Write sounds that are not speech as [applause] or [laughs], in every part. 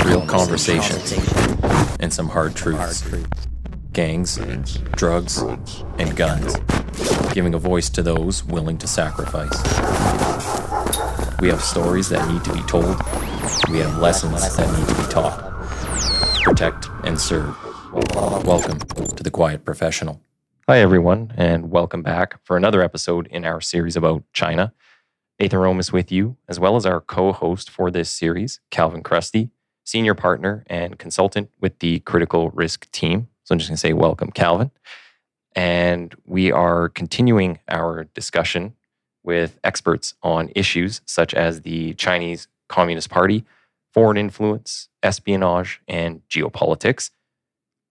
real conversations, and some hard truths. Gangs, drugs, and guns, giving a voice to those willing to sacrifice. We have stories that need to be told, we have lessons that need to be taught. Protect and serve. Welcome to The Quiet Professional. Hi, everyone, and welcome back for another episode in our series about China. Nathan Rome is with you, as well as our co host for this series, Calvin Chrustie, senior partner and consultant with the Critical Risk team. So I'm just going to say welcome, Calvin. And we are continuing our discussion with experts on issues such as the Chinese Communist Party, foreign influence, espionage, and geopolitics.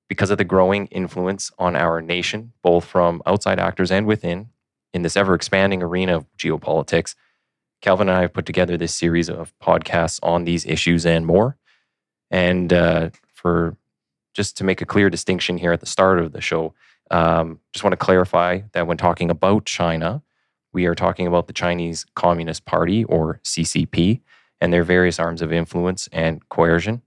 Because of the growing influence on our nation, both from outside actors and within, in this ever expanding arena of geopolitics, Calvin and I have put together this series of podcasts on these issues and more. And uh, for just to make a clear distinction here at the start of the show, um, just want to clarify that when talking about China, we are talking about the Chinese Communist Party or CCP and their various arms of influence and coercion.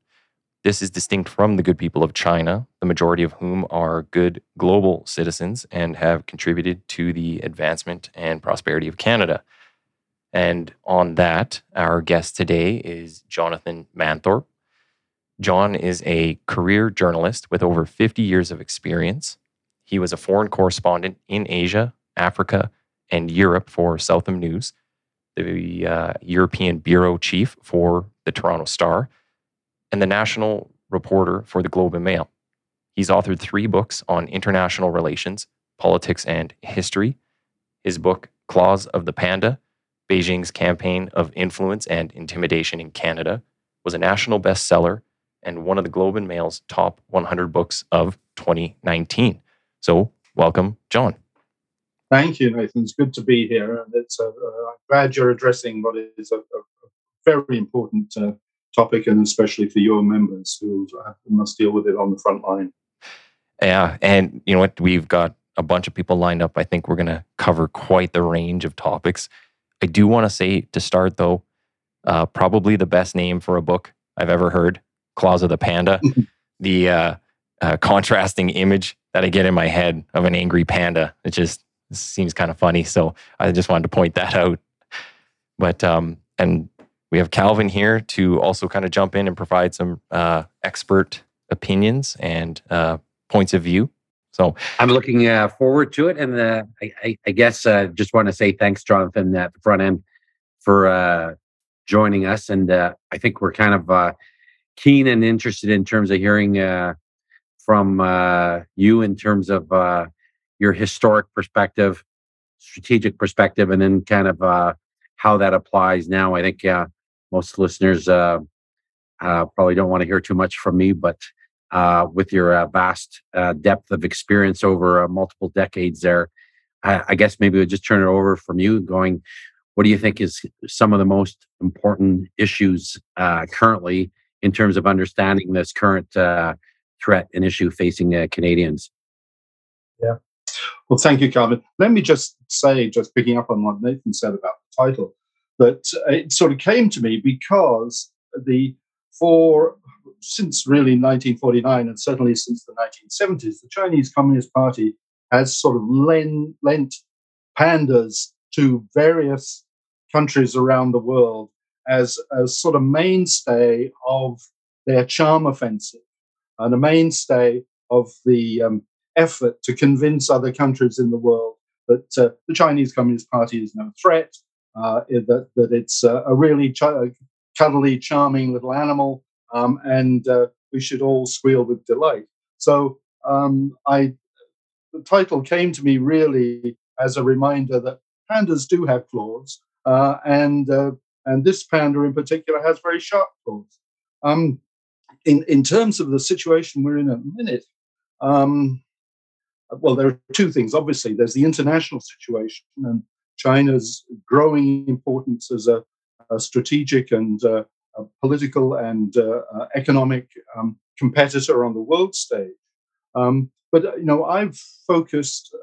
This is distinct from the good people of China, the majority of whom are good global citizens and have contributed to the advancement and prosperity of Canada. And on that, our guest today is Jonathan Manthorpe. John is a career journalist with over 50 years of experience. He was a foreign correspondent in Asia, Africa, and Europe for Southam News, the uh, European bureau chief for the Toronto Star, and the national reporter for the Globe and Mail. He's authored three books on international relations, politics, and history. His book, Claws of the Panda Beijing's campaign of influence and intimidation in Canada was a national bestseller and one of the Globe and Mail's top 100 books of 2019. So, welcome, John. Thank you, Nathan. It's good to be here, and it's uh, I'm glad you're addressing what is a, a very important uh, topic, and especially for your members who must deal with it on the front line. Yeah, and you know what? We've got a bunch of people lined up. I think we're going to cover quite the range of topics. I do want to say to start though, uh, probably the best name for a book I've ever heard, Claws of the Panda. [laughs] the uh, uh, contrasting image that I get in my head of an angry panda. It just seems kind of funny. So I just wanted to point that [laughs] out. But um, and we have Calvin here to also kind of jump in and provide some uh, expert opinions and uh, points of view. So I'm looking uh, forward to it, and uh, I, I, I, guess uh, just want to say thanks, Jonathan, at the front end for uh, joining us. And uh, I think we're kind of uh, keen and interested in terms of hearing from you in terms of your historic perspective, strategic perspective, and then kind of how that applies now. I think most listeners probably don't want to hear too much from me, but uh, with your uh, vast uh, depth of experience over uh, multiple decades there. I, I, guess maybe we'll just turn it over from you going, what do you think is some of the most important issues uh, currently in terms of understanding this current uh, threat and issue facing Canadians? Yeah. Well, thank you, Calvin. Let me just say, just picking up on what Nathan said about the title, that it sort of came to me because the for since really 1949 and certainly since the 1970s, the Chinese Communist Party has sort of lent, lent pandas to various countries around the world as a sort of mainstay of their charm offensive and a mainstay of the um, effort to convince other countries in the world that uh, the Chinese Communist Party is no threat, uh, that, that it's uh, a really ch- cuddly, charming little animal, um, and uh, we should all squeal with delight. So um, I, the title came to me really as a reminder that pandas do have claws, uh, and uh, and this panda in particular has very sharp claws. Um, in in terms of the situation we're in at the minute, um, well, there are two things. Obviously, there's the international situation and China's growing importance as a, a strategic and uh, a political and uh, uh, economic um, competitor on the world stage. Um, but uh, you know, I've focused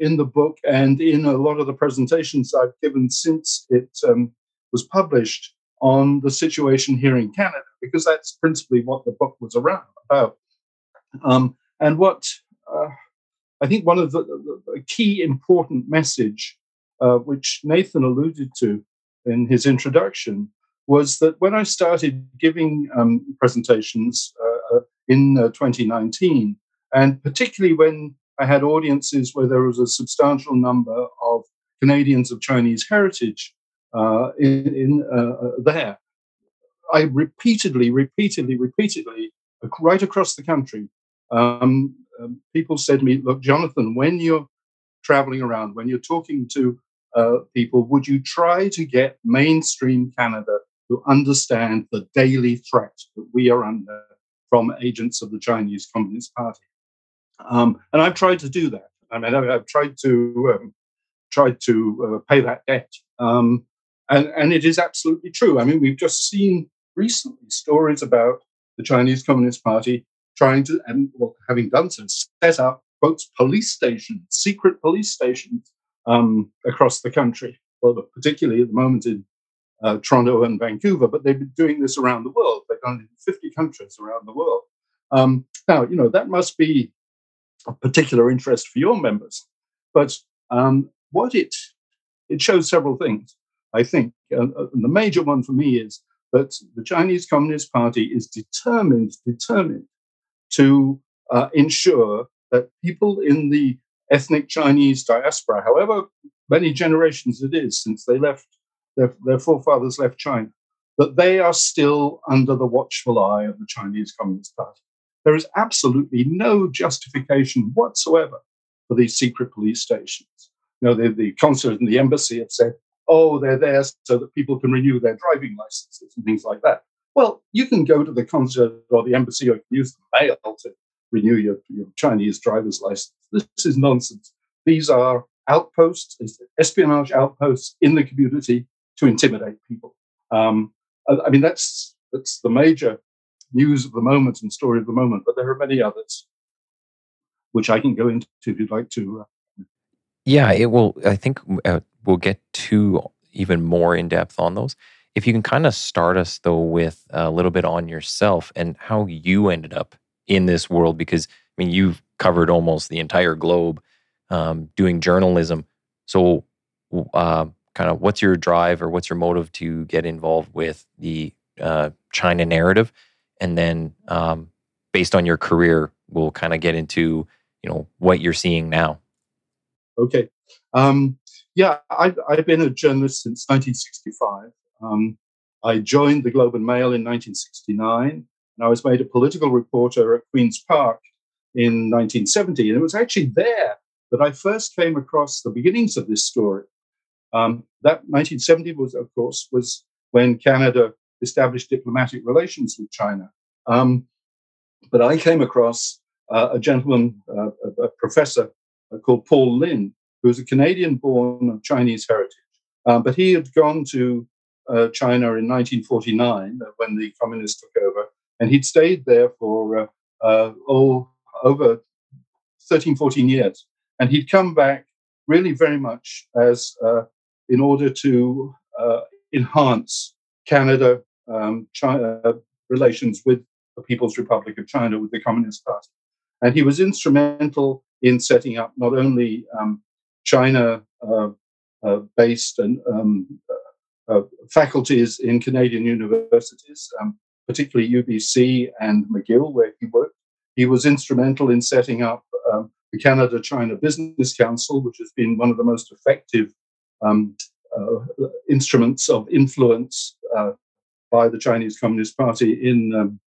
in the book and in a lot of the presentations I've given since it um, was published on the situation here in Canada, because that's principally what the book was around about. Um, and what uh, I think one of the, the, key important message, uh, which Nathan alluded to in his introduction, was that when I started giving um, presentations uh, uh in uh, 2019, and particularly when I had audiences where there was a substantial number of Canadians of Chinese heritage uh, in, in uh, there. I repeatedly, repeatedly, repeatedly, right across the country, um, um, people said to me, "Look, Jonathan, when you're traveling around, when you're talking to uh, people, would you try to get mainstream Canada to understand the daily threat that we are under from agents of the Chinese Communist Party?" Um, and I've tried to do that. I mean, I've tried to um, tried to uh, pay that debt. Um, and, and it is absolutely true. I mean, we've just seen recently stories about the Chinese Communist Party trying to, and well, having done so, set up quotes police stations, secret police stations um, across the country. Well, particularly at the moment in uh, Toronto and Vancouver, but they've been doing this around the world. They've done it in 50 countries around the world. Um, now, you know, that must be a particular interest for your members. But um, what it it shows several things. I think uh, the major one for me is that the Chinese Communist Party is determined, determined to uh, ensure that people in the ethnic Chinese diaspora, however many generations it is since they left, their, their forefathers left China, that they are still under the watchful eye of the Chinese Communist Party. There is absolutely no justification whatsoever for these secret police stations. You know, the, the consulate and the embassy have said, oh, they're there so that people can renew their driving licenses and things like that. Well, you can go to the consulate or the embassy or use the mail to renew your, your Chinese driver's license. This is nonsense. These are outposts, espionage outposts in the community to intimidate people. Um, I mean, that's that's the major news of the moment and story of the moment, but there are many others which I can go into if you'd like to. Uh, yeah, it will. I think uh, we'll get to even more in depth on those. If you can kind of start us though with a little bit on yourself and how you ended up in this world, because I mean, you've covered almost the entire globe um, doing journalism. So, uh, kind of, what's your drive or what's your motive to get involved with the uh, China narrative? and then um, based on your career, we'll kind of get into you know what you're seeing now. Okay. Um, yeah, I've, I've, been a journalist since 1965. Um, I joined the Globe and Mail in 1969, and I was made a political reporter at Queen's Park in 1970. And it was actually there that I first came across the beginnings of this story. Um, that 1970 was, of course, was when Canada established diplomatic relations with China. Um, but I came across uh, a gentleman, uh, a, a, professor uh, called Paul Lin, who was a Canadian born of Chinese heritage. Um, but he had gone to uh, China in 1949 uh, when the communists took over, and he'd stayed there for uh, oh, over 13, 14 years. And he'd come back really very much as in order to enhance Canada um, China, relations with the People's Republic of China, with the Communist Party. And he was instrumental in setting up not only um, China uh, uh, um, uh, faculties in Canadian universities, um, particularly UBC and McGill, where he worked. He was instrumental in setting up um, the Canada China Business Council, which has been one of the most effective um, uh, instruments of influence uh, by the Chinese Communist Party in um,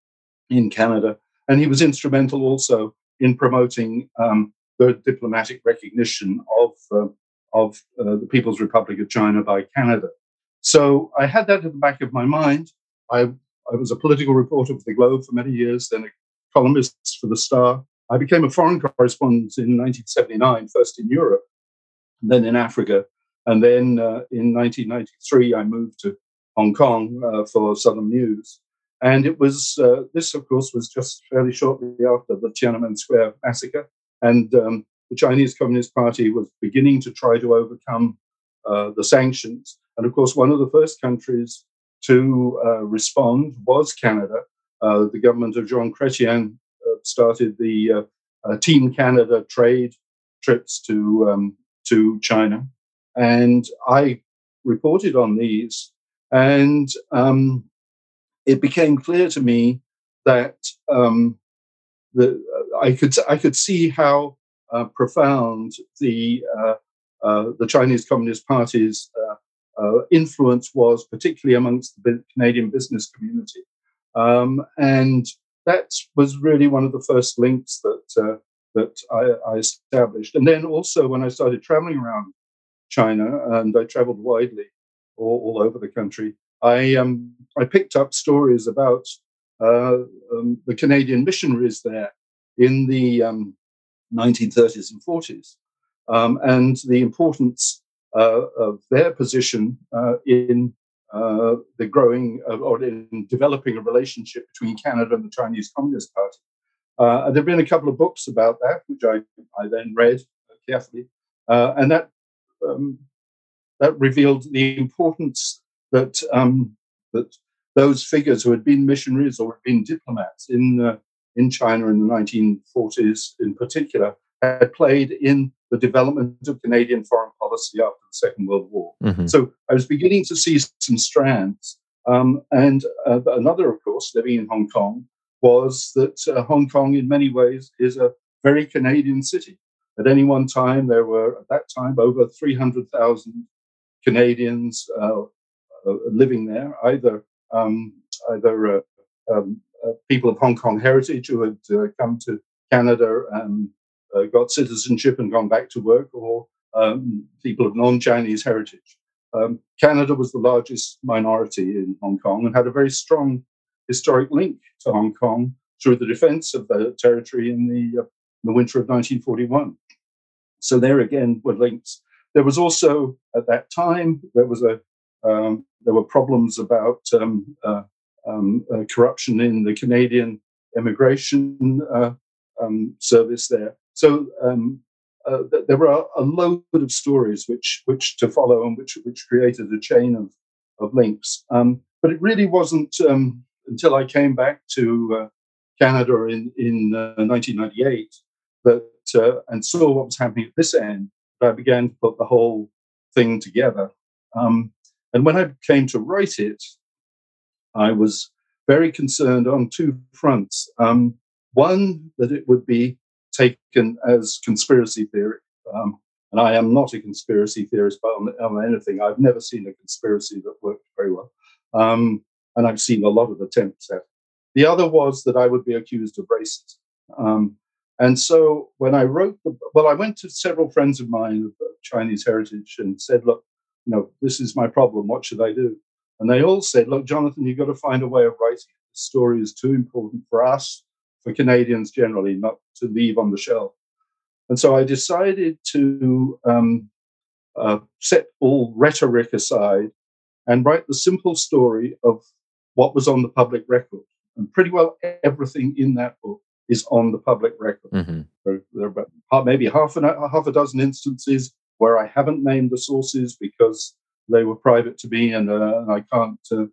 in Canada, and he was instrumental also in promoting um, the diplomatic recognition of uh, of uh, the People's Republic of China by Canada. So I had that at the back of my mind. I I was a political reporter for the Globe for many years, then a columnist for the Star. I became a foreign correspondent in 1979, first in Europe, then in Africa, and then uh, in 1993 I moved to Hong Kong uh, for Southam News. And it was, uh, this, of course, was just fairly shortly after the Tiananmen Square massacre. And um, the Chinese Communist Party was beginning to try to overcome uh, the sanctions. And of course, one of the first countries to uh, respond was Canada. Uh, the government of Jean Chrétien uh, started the uh, uh, Team Canada trade trips to um, to China, and I reported on these, and um, it became clear to me that um, the, I could I could see how uh, profound the uh, uh, the Chinese Communist Party's uh, influence was, particularly amongst the Canadian business community, um, and that was really one of the first links that that I, I, established. And then also when I started traveling around China, and I traveled widely all, all over the country, I um, I picked up stories about uh, um, the Canadian missionaries there in the um, 1930s and 40s, um, and the importance uh, of their position uh, in uh, the growing uh, or in developing a relationship between Canada and the Chinese Communist Party. Uh, there have been a couple of books about that, which I, I then read carefully, and that um, that revealed the importance that um, that those figures who had been missionaries or had been diplomats in uh, in China in the 1940s, in particular, had played in the development of Canadian foreign policy after the Second World War. Mm-hmm. So I was beginning to see some strands. Um, and uh, another, of course, living in Hong Kong, was that uh, Hong Kong, in many ways, is a very Canadian city. At any one time, there were, at that time, over 300,000 Canadians uh, uh, living there, either um, either uh, um, people of Hong Kong heritage who had come to Canada and got citizenship and gone back to work, or um, people of non-Chinese heritage. Um, Canada was the largest minority in Hong Kong and had a very strong historic link to Hong Kong through the defense of the territory in the, uh, the winter of 1941. So there again were links. There was also at that time there was a um, there were problems about um, uh, um, uh, corruption in the Canadian immigration uh, um, service there. So um, uh, th- there were a, a, load of stories which which to follow and which which created a chain of of links. Um, but it really wasn't until I came back to uh, Canada in in 1998 uh, that and saw what was happening at this end that I began to put the whole thing together. Um, and when I came to write it, I was very concerned on two fronts. Um, one, that it would be taken as conspiracy theory. Um, and I am not a conspiracy theorist but on, on, anything. I've never seen a conspiracy that worked very well. Um, and I've seen a lot of attempts at it. The other was that I would be accused of racism. Um, and so when I wrote the, well, I went to several friends of mine of Chinese heritage and said, look, you know, this is my problem. What should I do? And they all said, look, Jonathan, you've got to find a way of writing it. The story is too important for us, for Canadians generally, not to leave on the shelf. And so I decided to um, uh, set all rhetoric aside and write the simple story of what was on the public record. And pretty well everything in that book is on the public record. Mm-hmm. There, there, are about maybe half, an, half a dozen instances where I haven't named the sources because they were private to me and, uh, and I can't, uh,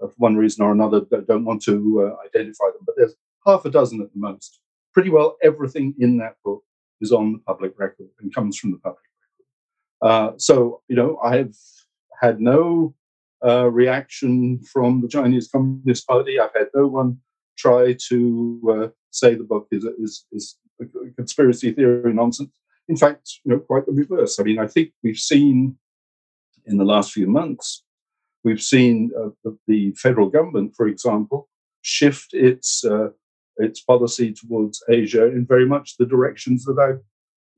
for one reason or another, don't want to uh, identify them. But there's half a dozen at the most. Pretty well everything in that book is on the public record and comes from the public record. Uh, so, you know, I've had no uh, reaction from the Chinese Communist Party. I've had no one try to uh, say the book is, is, is a conspiracy theory nonsense in fact, you know, quite the reverse. I mean, I think we've seen in the last few months, we've seen uh, the, the, federal government, for example, shift its uh, its policy towards Asia in very much the directions that I've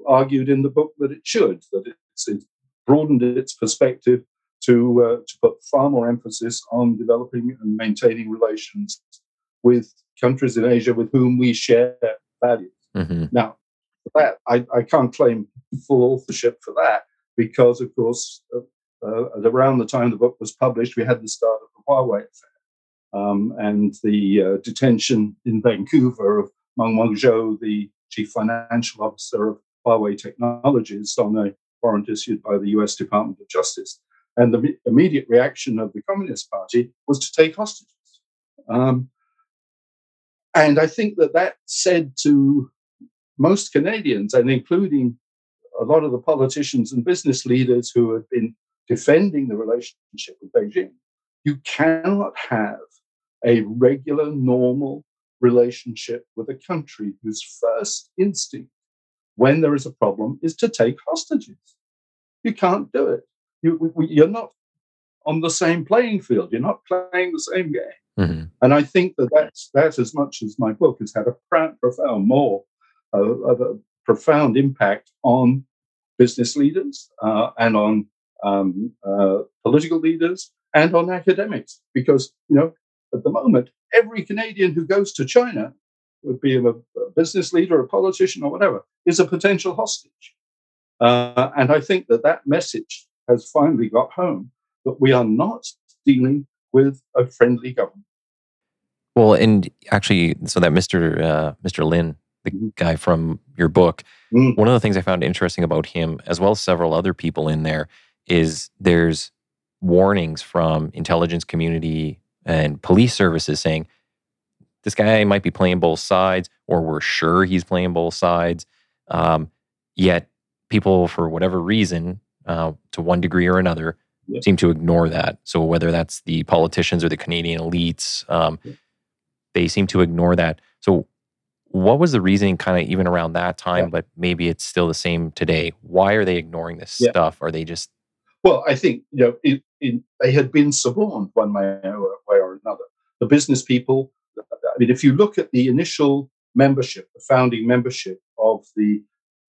argued in the book that it should. That it's, it's broadened its perspective to uh, to put far more emphasis on developing and maintaining relations with countries in Asia with whom we share values. Mm-hmm. Now, that. I, I can't claim full authorship for that because, of course, uh, uh, around the time the book was published, we had the start of the Huawei affair um, and the uh, detention in Vancouver of Meng Wanzhou, the chief financial officer of Huawei Technologies, on a warrant issued by the US Department of Justice. And the immediate reaction of the Communist Party was to take hostages. Um, and I think that that said to most Canadians, and including a lot of the politicians and business leaders who had been defending the relationship with Beijing, you cannot have a regular, normal relationship with a country whose first instinct when there is a problem is to take hostages. You can't do it. You, you're not on the same playing field. You're not playing the same game. Mm-hmm. And I think that that's, that, as much as my book has had a profound, more uh, of a profound impact on business leaders uh, and on um, uh, political leaders and on academics, because you know at the moment every Canadian who goes to China would be a, a business leader, a politician, or whatever, is a potential hostage. Uh, and I think that that message has finally got home that we are not dealing with a friendly government. Well, and actually, so that Mr. Uh, Mr. Lin, the mm-hmm. guy from your book, mm. one of the things I found interesting about him, as well as several other people in there, is there's warnings from intelligence community and police services saying this guy might be playing both sides, or we're sure he's playing both sides. Um, yet people, for whatever reason, uh, to one degree or another, yeah. seem to ignore that. So whether that's the politicians or the Canadian elites, um, yeah. they seem to ignore that. So what was the reasoning kind of even around that time, yeah. but maybe it's still the same today? Why are they ignoring this stuff? Are they just well, I think you know it, it, they had been suborned one way or, another. The business people. I mean, if you look at the initial membership, the founding membership of the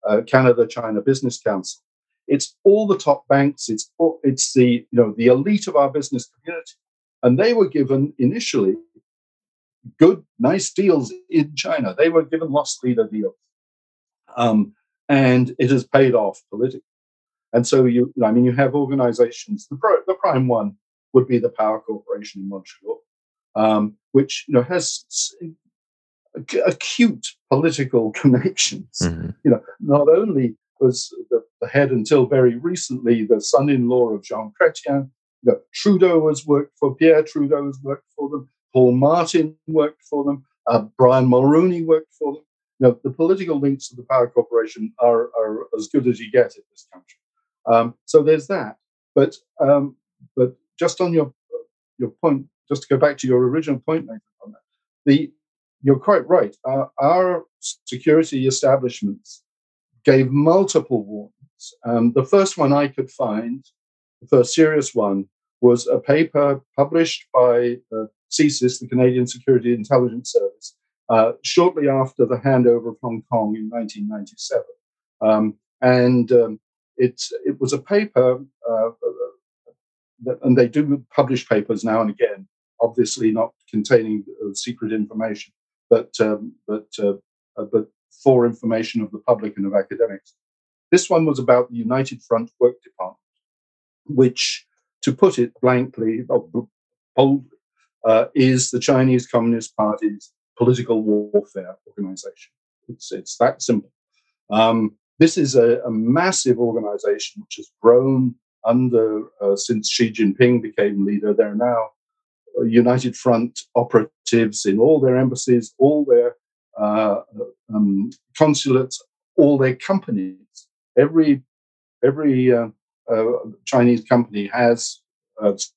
uh, Canada China Business Council, it's all the top banks. It's it's the you know the elite of our business community, and they were given initially good, nice deals in China. They were given loss leader deals, um, and it has paid off politically. And so you, I mean, you have organizations. The, pro, the prime one would be the Power Corporation in Montreal, um, which you know has acute political [laughs] connections. Mm-hmm. You know, not only was the, the, head until very recently the son-in-law of Jean Chrétien. You know, Trudeau has worked for Pierre Trudeau has worked for them. Paul Martin worked for them. Uh, Brian Mulroney worked for them. You know, the political links of the Power Corporation are, are as good as you get in this country. Um, so there's that. But um, but just on your your point, just to go back to your original point, Nathan, on that, the you're quite right. Our security establishments gave multiple warnings. Um, the first one I could find, the first serious one, was a paper published by uh, CSIS, the Canadian Security Intelligence Service, uh, shortly after the handover of Hong Kong in 1997. Um, and um, it, it was a paper, uh, and they do publish papers now and again, obviously not containing uh, secret information, but, um, but, uh, uh, but for information of the public and of academics. This one was about the United Front Work Department, which, to put it blankly, or boldly, uh, is the Chinese Communist Party's political warfare organization. It's, it's that simple. Um, this is a, a massive organization which has grown under uh, since Xi Jinping became leader. There are now uh, United Front operatives in all their embassies, all their uh, um, consulates, all their companies. Every every uh, uh Chinese company has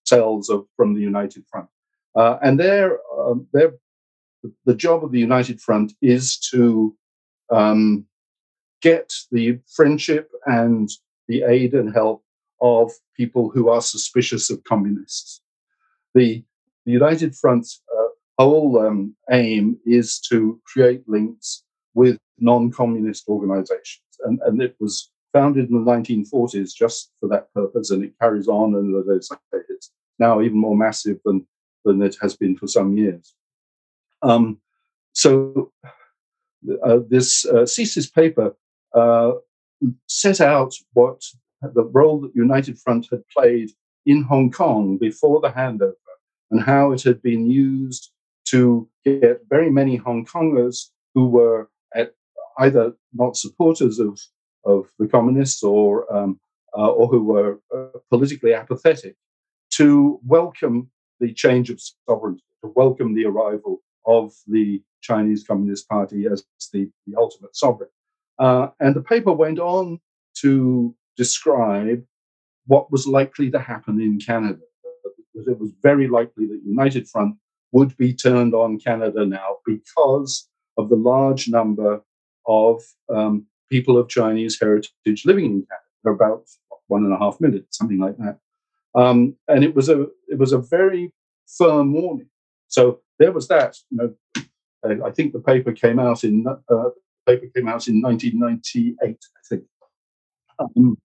cells of, from the United Front, and their um, their the job of the United Front is to um, get the friendship and the aid and help of people who are suspicious of communists. The, the United Front's uh, whole um, aim is to create links with non communist organizations. And, and it was founded in the 1940s just for that purpose, and it carries on. And it's now even more massive than, than it has been for some years. Um, so, uh, this uh, CSIS paper uh, set out what the role that United Front had played in Hong Kong before the handover and how it had been used to get very many Hong Kongers who were either not supporters of, of the communists or um, uh, or who were uh, politically apathetic to welcome the change of sovereignty, to welcome the arrival of the Chinese Communist Party as the, the ultimate sovereign. Uh, and the paper went on to describe what was likely to happen in Canada. That it was very likely that United Front would be turned on Canada now because of the large number of um, people of Chinese heritage living in Canada. About one and a half million, something like that. Um, and it was a it was a very firm warning. So there was that. You know, I think the paper came out in uh, paper came out in 1998. I think. Um,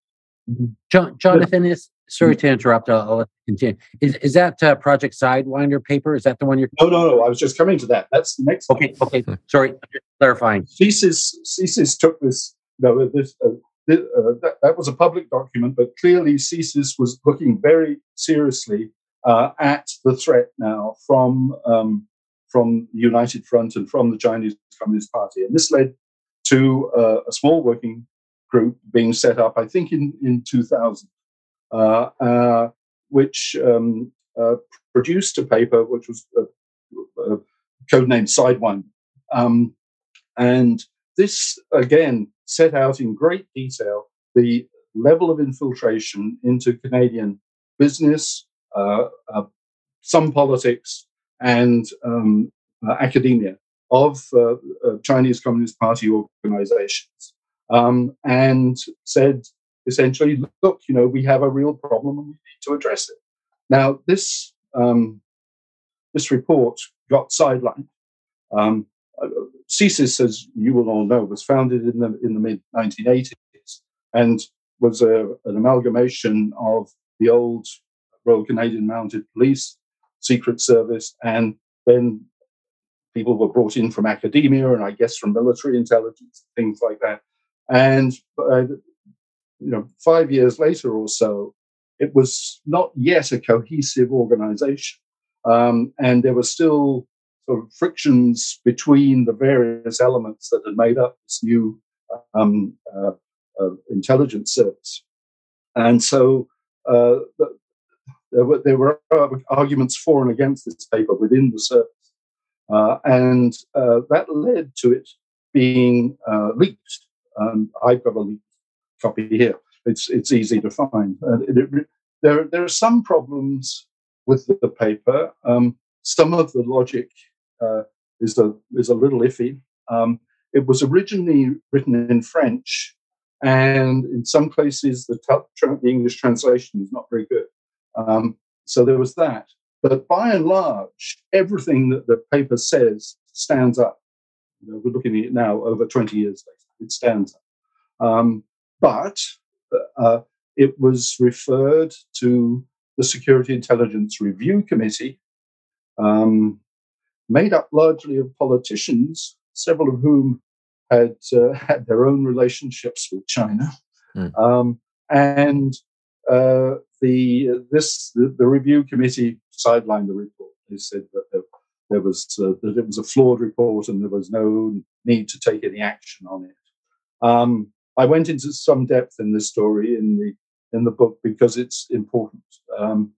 John, Jonathan is sorry to interrupt. I'll, I'll continue. Is is that uh, Project Sidewinder paper? Is that the one you're? No, no, no. I was just coming to that. That's the next. Okay, one. okay. Sorry, clarifying. CSIS CSIS took this. No, this, uh, this uh, that, that, was a public document, but clearly CSIS was looking very seriously uh, at the threat now from um, from the United Front and from the Chinese Communist Party, and this led to uh, a small working group being set up, I think, in in 2000, uh, uh, which um, uh, produced a paper which was codenamed Sidewinder, um, and this again set out in great detail the level of infiltration into Canadian business, uh, uh, some politics, and um, uh, academia of Chinese Communist Party organizations um, and said essentially, look, you know, we have a real problem and we need to address it. Now, this um, this report got sidelined. Um, CSIS, as you will all know, was founded in the in the mid 1980s and was a, an amalgamation of the old Royal Canadian Mounted Police, Secret Service, and then people were brought in from academia and I guess from military intelligence, things like that. And uh, you know, five years later or so, it was not yet a cohesive organization, um, and there were still sort of frictions between the various elements that had made up this new um, uh, uh, intelligence service. And so uh, there were, there were arguments for and against this paper within the service. Uh, and uh, that led to it being uh, leaked um, I've got a leaked copy here. It's it's easy to find. It, it, there there are some problems with the, paper. Um, some of the logic uh, is a is a little iffy. Um, it was originally written in French, and in some places the, the English translation is not very good. Um, so there was that. But by and large, everything that the paper says stands up. You know, we're looking at it now over 20 years later it stands. Up. Um, but uh, it was referred to the Security Intelligence Review Committee, um, made up largely of politicians, several of whom had uh, had their own relationships with China, mm. um, and uh, the this the, the, review committee sidelined the report. They said that there, there was uh, that it was a flawed report and there was no need to take any action on it. Um, I went into some depth in this story in the in the book because it's important, um,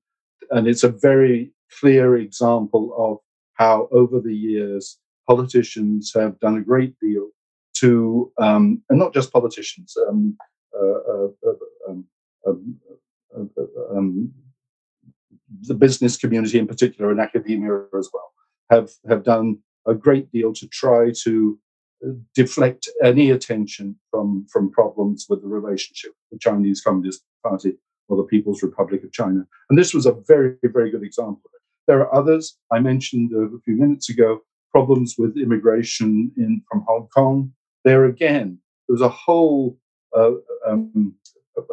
and it's a very clear example of how over the years politicians have done a great deal to, um, and not just politicians, um, uh, uh, uh um, um, uh, um, the business community in particular and academia as well have have done a great deal to try to deflect any attention from, from problems with the relationship with the Chinese Communist Party or the People's Republic of China. And this was a very, very good example. There are others. I mentioned a few minutes ago problems with immigration in from Hong Kong. There again, there was a whole, uh, um,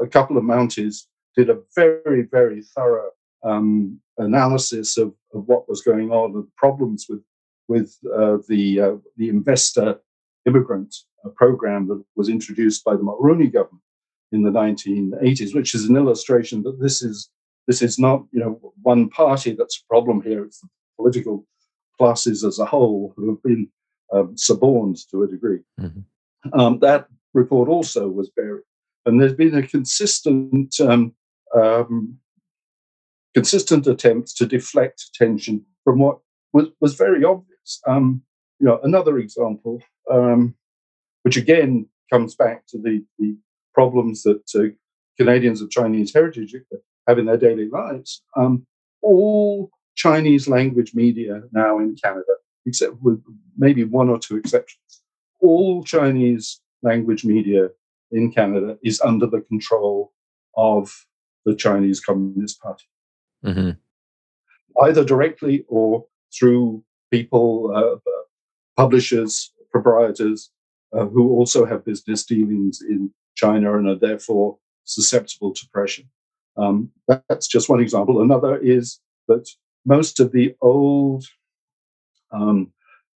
a couple of Mounties did a very, very thorough um, analysis of, of what was going on, and problems with with uh, the uh, the investor immigrant program that was introduced by the Mulroney government in the 1980s, which is an illustration that this is this is not you know one party that's a problem here. It's the political classes as a whole who have been um, suborned to a degree. Mm-hmm. Um, that report also was buried. And there's been a consistent um, um, consistent attempts to deflect attention from what was, was very obvious. Um, you know, another example, um, which again comes back to the, the problems that uh, Canadians of Chinese heritage have in their daily lives. Um, all Chinese language media now in Canada, except with maybe one or two exceptions, all Chinese language media in Canada is under the control of the Chinese Communist Party, mm-hmm. either directly or through people, uh, publishers, proprietors uh, who also have business dealings in China and are therefore susceptible to pressure. Um, that's just one example. Another is that most of the old um,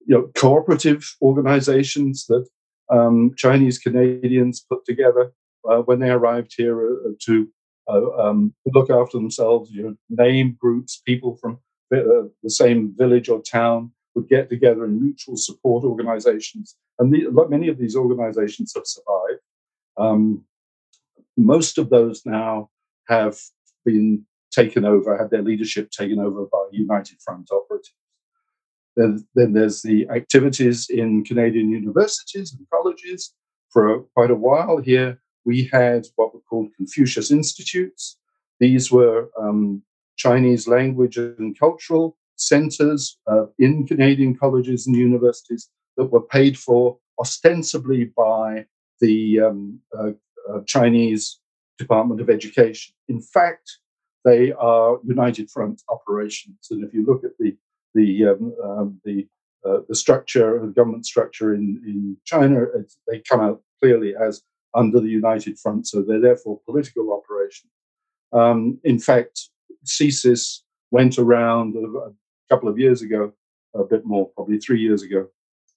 you know, cooperative organizations that um, Chinese Canadians put together uh, when they arrived here uh, to uh, um, look after themselves. You know, name groups, people from uh, the same village or town would get together in mutual support organizations, and the, many of these organizations have survived. Um, most of those now have been taken over, had their leadership taken over by United Front operatives. Then, then there's the activities in Canadian universities and colleges. For quite a while here, we had what were called Confucius Institutes. These were um, Chinese language and cultural centers uh, in Canadian colleges and universities that were paid for ostensibly by the um, uh, uh, Chinese Department of Education. In fact, they are United Front operations, and if you look at the the um, um, the uh, the structure, the government structure in in China, they come out clearly as under the United Front, so they're therefore political operations. Um, in fact, CSIS went around a, a, couple of years ago, a bit more, probably three years ago,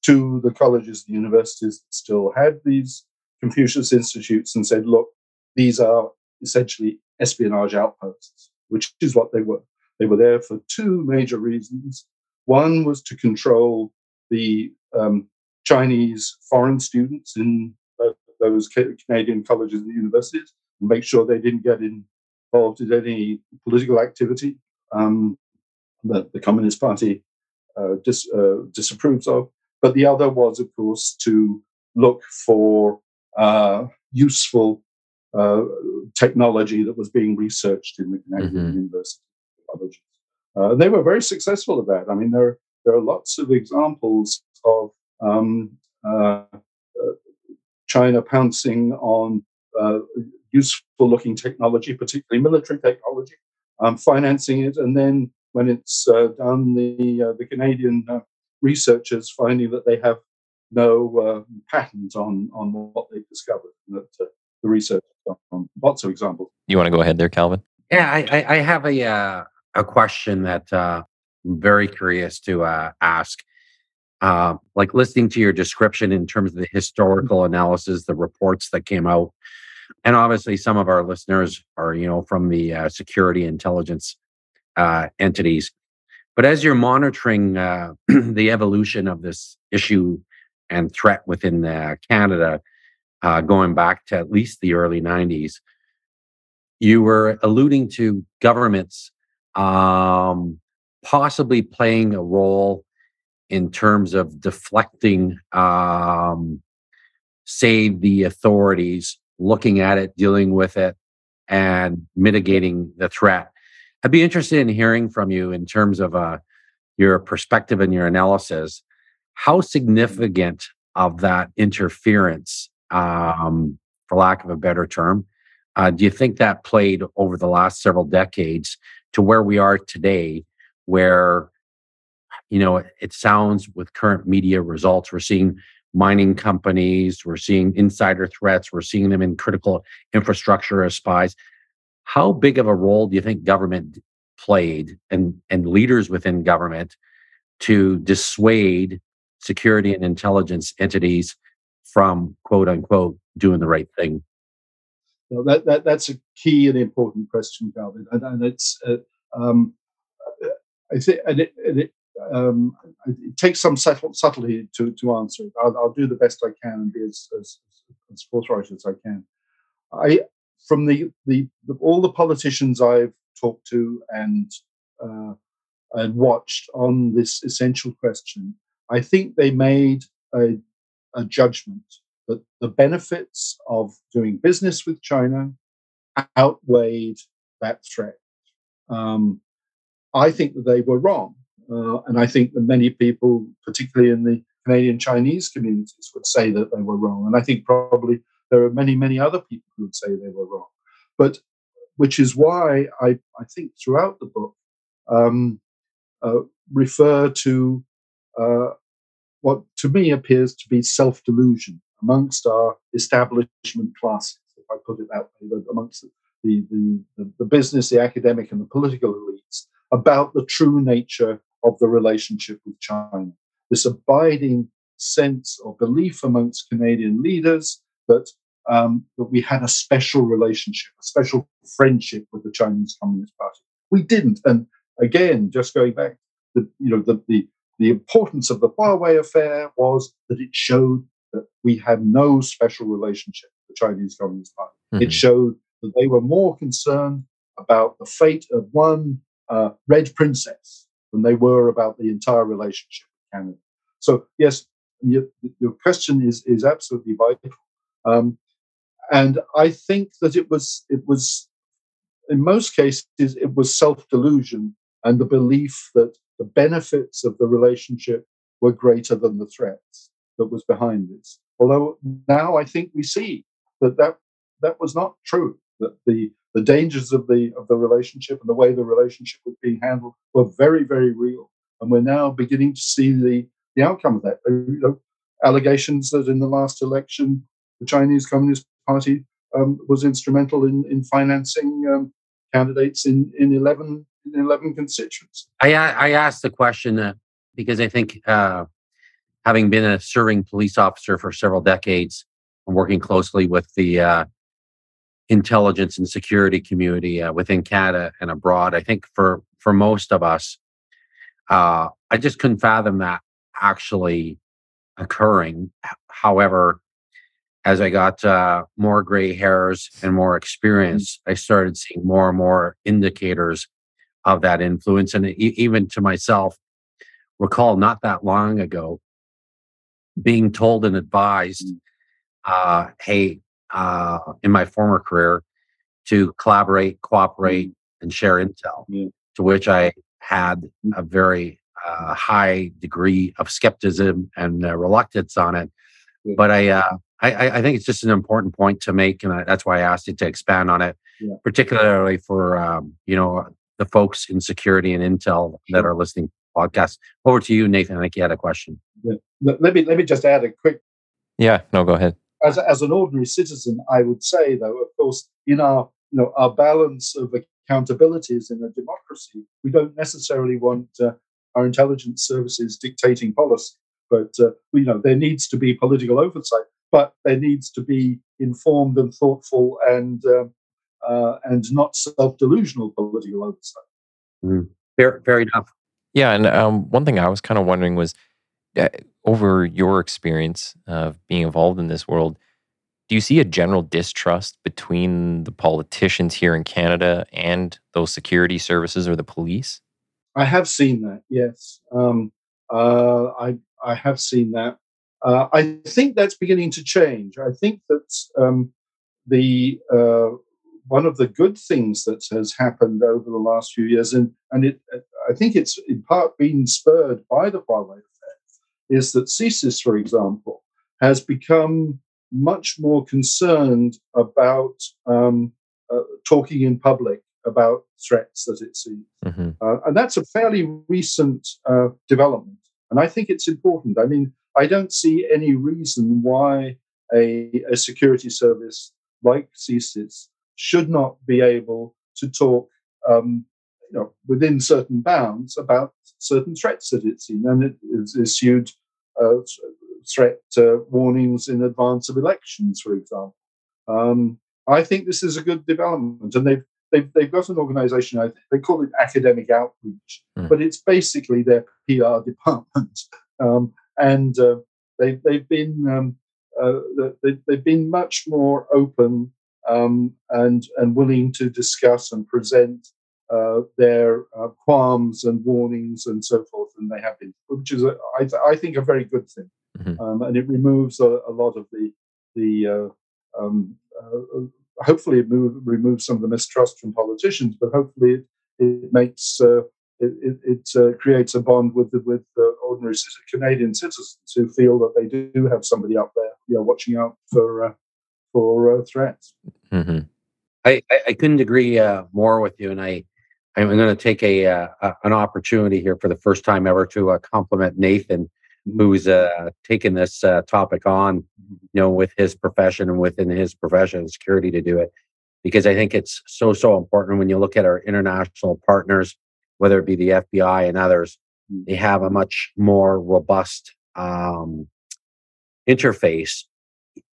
to the colleges and universities that still had these Confucius institutes and said, look, these are essentially espionage outposts, which is what they were. They were there for two major reasons. One was to control the um, Chinese foreign students in those Canadian colleges and universities and make sure they didn't get involved in any political activity um, that the Communist Party uh, dis, uh, disapproves of. But the other was, of course, to look for uh, useful uh, technology that was being researched in the Canadian mm-hmm. university colleges. Uh, they were very successful at that. I mean, there, there are lots of examples of um, uh, uh China pouncing on uh, useful looking technology, particularly military technology, um, financing it, and then when it's uh, done, the, the Canadian researchers finding that they have no patent on, on what they've discovered, that the research on lots of examples. You want to go ahead there, Calvin? Yeah, I, I have a uh, a question that uh, I'm very curious to uh, ask. Uh, like listening to your description in terms of the historical analysis, the reports that came out, and obviously some of our listeners are you know from the uh, security intelligence uh, entities. But as you're monitoring uh, [clears throat] the evolution of this issue and threat within uh, Canada, uh, going back to at least the early 90s, you were alluding to governments um, possibly playing a role in terms of deflecting, um, say, the authorities looking at it, dealing with it, and mitigating the threat. I'd be interested in hearing from you in terms of uh, your perspective and your analysis. How significant of that interference um, for lack of a better term. Uh, do you think that played over the last several decades to where we are today, where you know it, it sounds with current media results, we're seeing mining companies, we're seeing insider threats, we're seeing them in critical infrastructure as spies. How big of a role do you think government played and, and leaders within government to dissuade security and intelligence entities from quote unquote doing the right thing? Well, that, that that's a key and important question, Calvin, and, and it's uh, um, I think and it, and it, um, it, takes some subtlety to to answer. I'll, I'll, do the best I can and be as, as, as forthright as I can. I from the, the, the all the politicians I've talked to and uh, and watched on this essential question, I think they made a, a judgment that the benefits of doing business with China outweighed that threat. Um, I think that they were wrong. Uh, and I think that many people, particularly in the Canadian Chinese communities, would say that they were wrong. And I think probably there are many, many other people who would say they were wrong. But which is why I, I think throughout the book um, uh, refer to uh, what to me appears to be self delusion amongst our establishment classes, if I put it that way, amongst the, the, the, the business, the academic, and the political elites about the true nature of the relationship with China. This abiding sense or belief amongst Canadian leaders that um, that we had a special relationship, a special friendship with the Chinese Communist Party. We didn't, and again, just going back, the you know the the, the importance of the Huawei affair was that it showed that we had no special relationship with the Chinese Communist Party. Mm-hmm. It showed that they were more concerned about the fate of one uh, Red Princess than they were about the entire relationship with Canada. So yes, your, your question is is absolutely vital, um, and I think that it was it was in most cases it was self delusion and the belief that the benefits of the relationship were greater than the threats that was behind this. Although now I think we see that that, that was not true. That the the dangers of the of the relationship and the way the relationship was being handled were very very real, and we're now beginning to see the the outcome of that. You know, allegations that in the last election the Chinese Communist Party um, was instrumental in in financing um, candidates in in eleven in eleven constituencies. I I asked the question uh, because I think uh, having been a serving police officer for several decades and working closely with the uh, intelligence and security community uh, within Canada and abroad. I think for for most of us, uh, I just couldn't fathom that actually occurring. However, as I got uh, more gray hairs and more experience, I started seeing more and more indicators of that influence. And even to myself, recall not that long ago being told and advised, mm. uh, hey, uh, in my former career to collaborate, cooperate, mm-hmm. and share intel, yeah. to which I had mm-hmm. a very uh, high degree of skepticism and uh, reluctance on it. Yeah. But I, uh, I, I think it's just an important point to make, and I, that's why I asked you to expand on it, yeah. particularly for um, you know the folks in security and intel sure. that are listening to the podcast. Over to you, Nathan. I think you had a question. Let me let me just add a quick. Yeah, no, go ahead as, as an ordinary citizen, I would say, though, of course, in our you know our balance of accountabilities in a democracy, we don't necessarily want uh, our intelligence services dictating policy. But uh, you know there needs to be political oversight, but there needs to be informed and thoughtful and um, uh, and not self-delusional political oversight. Mm. Fair, fair enough. Yeah, and um, one thing I was kind of wondering was over your experience of being involved in this world, do you see a general distrust between the politicians here in Canada and those security services or the police? I have seen that. Yes, um, uh, I I have seen that. Uh, I think that's beginning to change. I think that um, the uh, one of the good things that has happened over the last few years, and and it, I think it's in part been spurred by the Huawei is that CSIS, for example, has become much more concerned about um, uh, talking in public about threats that it sees. Mm-hmm. Uh, and that's a fairly recent uh, development. And I think it's important. I mean, I don't see any reason why a, a security service like CSIS should not be able to talk um, you know, within certain bounds about certain threats that it's seen. And it is issued uh, threat uh, warnings in advance of elections, for example. Um, I think this is a good development, and they've they've, they've got an organisation. They call it academic outreach, mm. but it's basically their PR department, [laughs] um, and uh, they they've been um, uh, they, they've been much more open um, and and willing to discuss and present uh, their uh, qualms and warnings and so forth, and they have been, which is a, I, th- I think a very good thing, mm-hmm. um, and it removes a, a, lot of the the uh, um, uh, hopefully it move, removes some of the mistrust from politicians, but hopefully it, it makes uh, it, it, it uh, creates a bond with the, with the ordinary Canadian citizens who feel that they do have somebody up there, you know, watching out for for threats. Mm-hmm. I, I, couldn't agree more with you, and I I'm going to take a, uh, an opportunity here for the first time ever to uh, compliment Nathan, who's uh, taken this uh, topic on, you know, with his profession and within his profession, security, to do it, because I think it's so so important when you look at our international partners, whether it be the FBI and others, they have a much more robust um, interface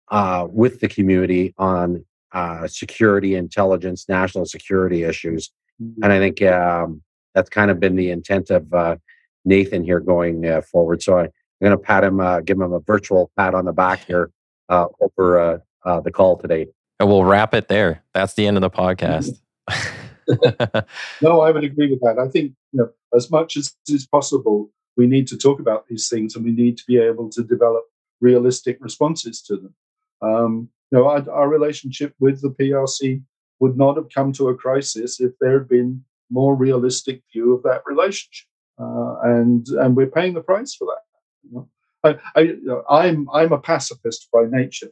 uh, with the community on uh, security, intelligence, national security issues and I think um, that's kind of been the intent of uh, Nathan here going uh, forward. So I, am going to pat him, uh, give him a virtual pat on the back [laughs] here uh, over uh, uh, the call today. And we'll wrap it there. That's the end of the podcast. [laughs] [laughs] no, I would agree with that. I think you know, as much as is possible, we need to talk about these things, and we need to be able to develop realistic responses to them. Um, you know, our, our relationship with the PRC would not have come to a crisis if there had been more realistic view of that relationship. Uh, and and we're paying the price for that. You know? I, I, you know, I'm I'm a pacifist by nature,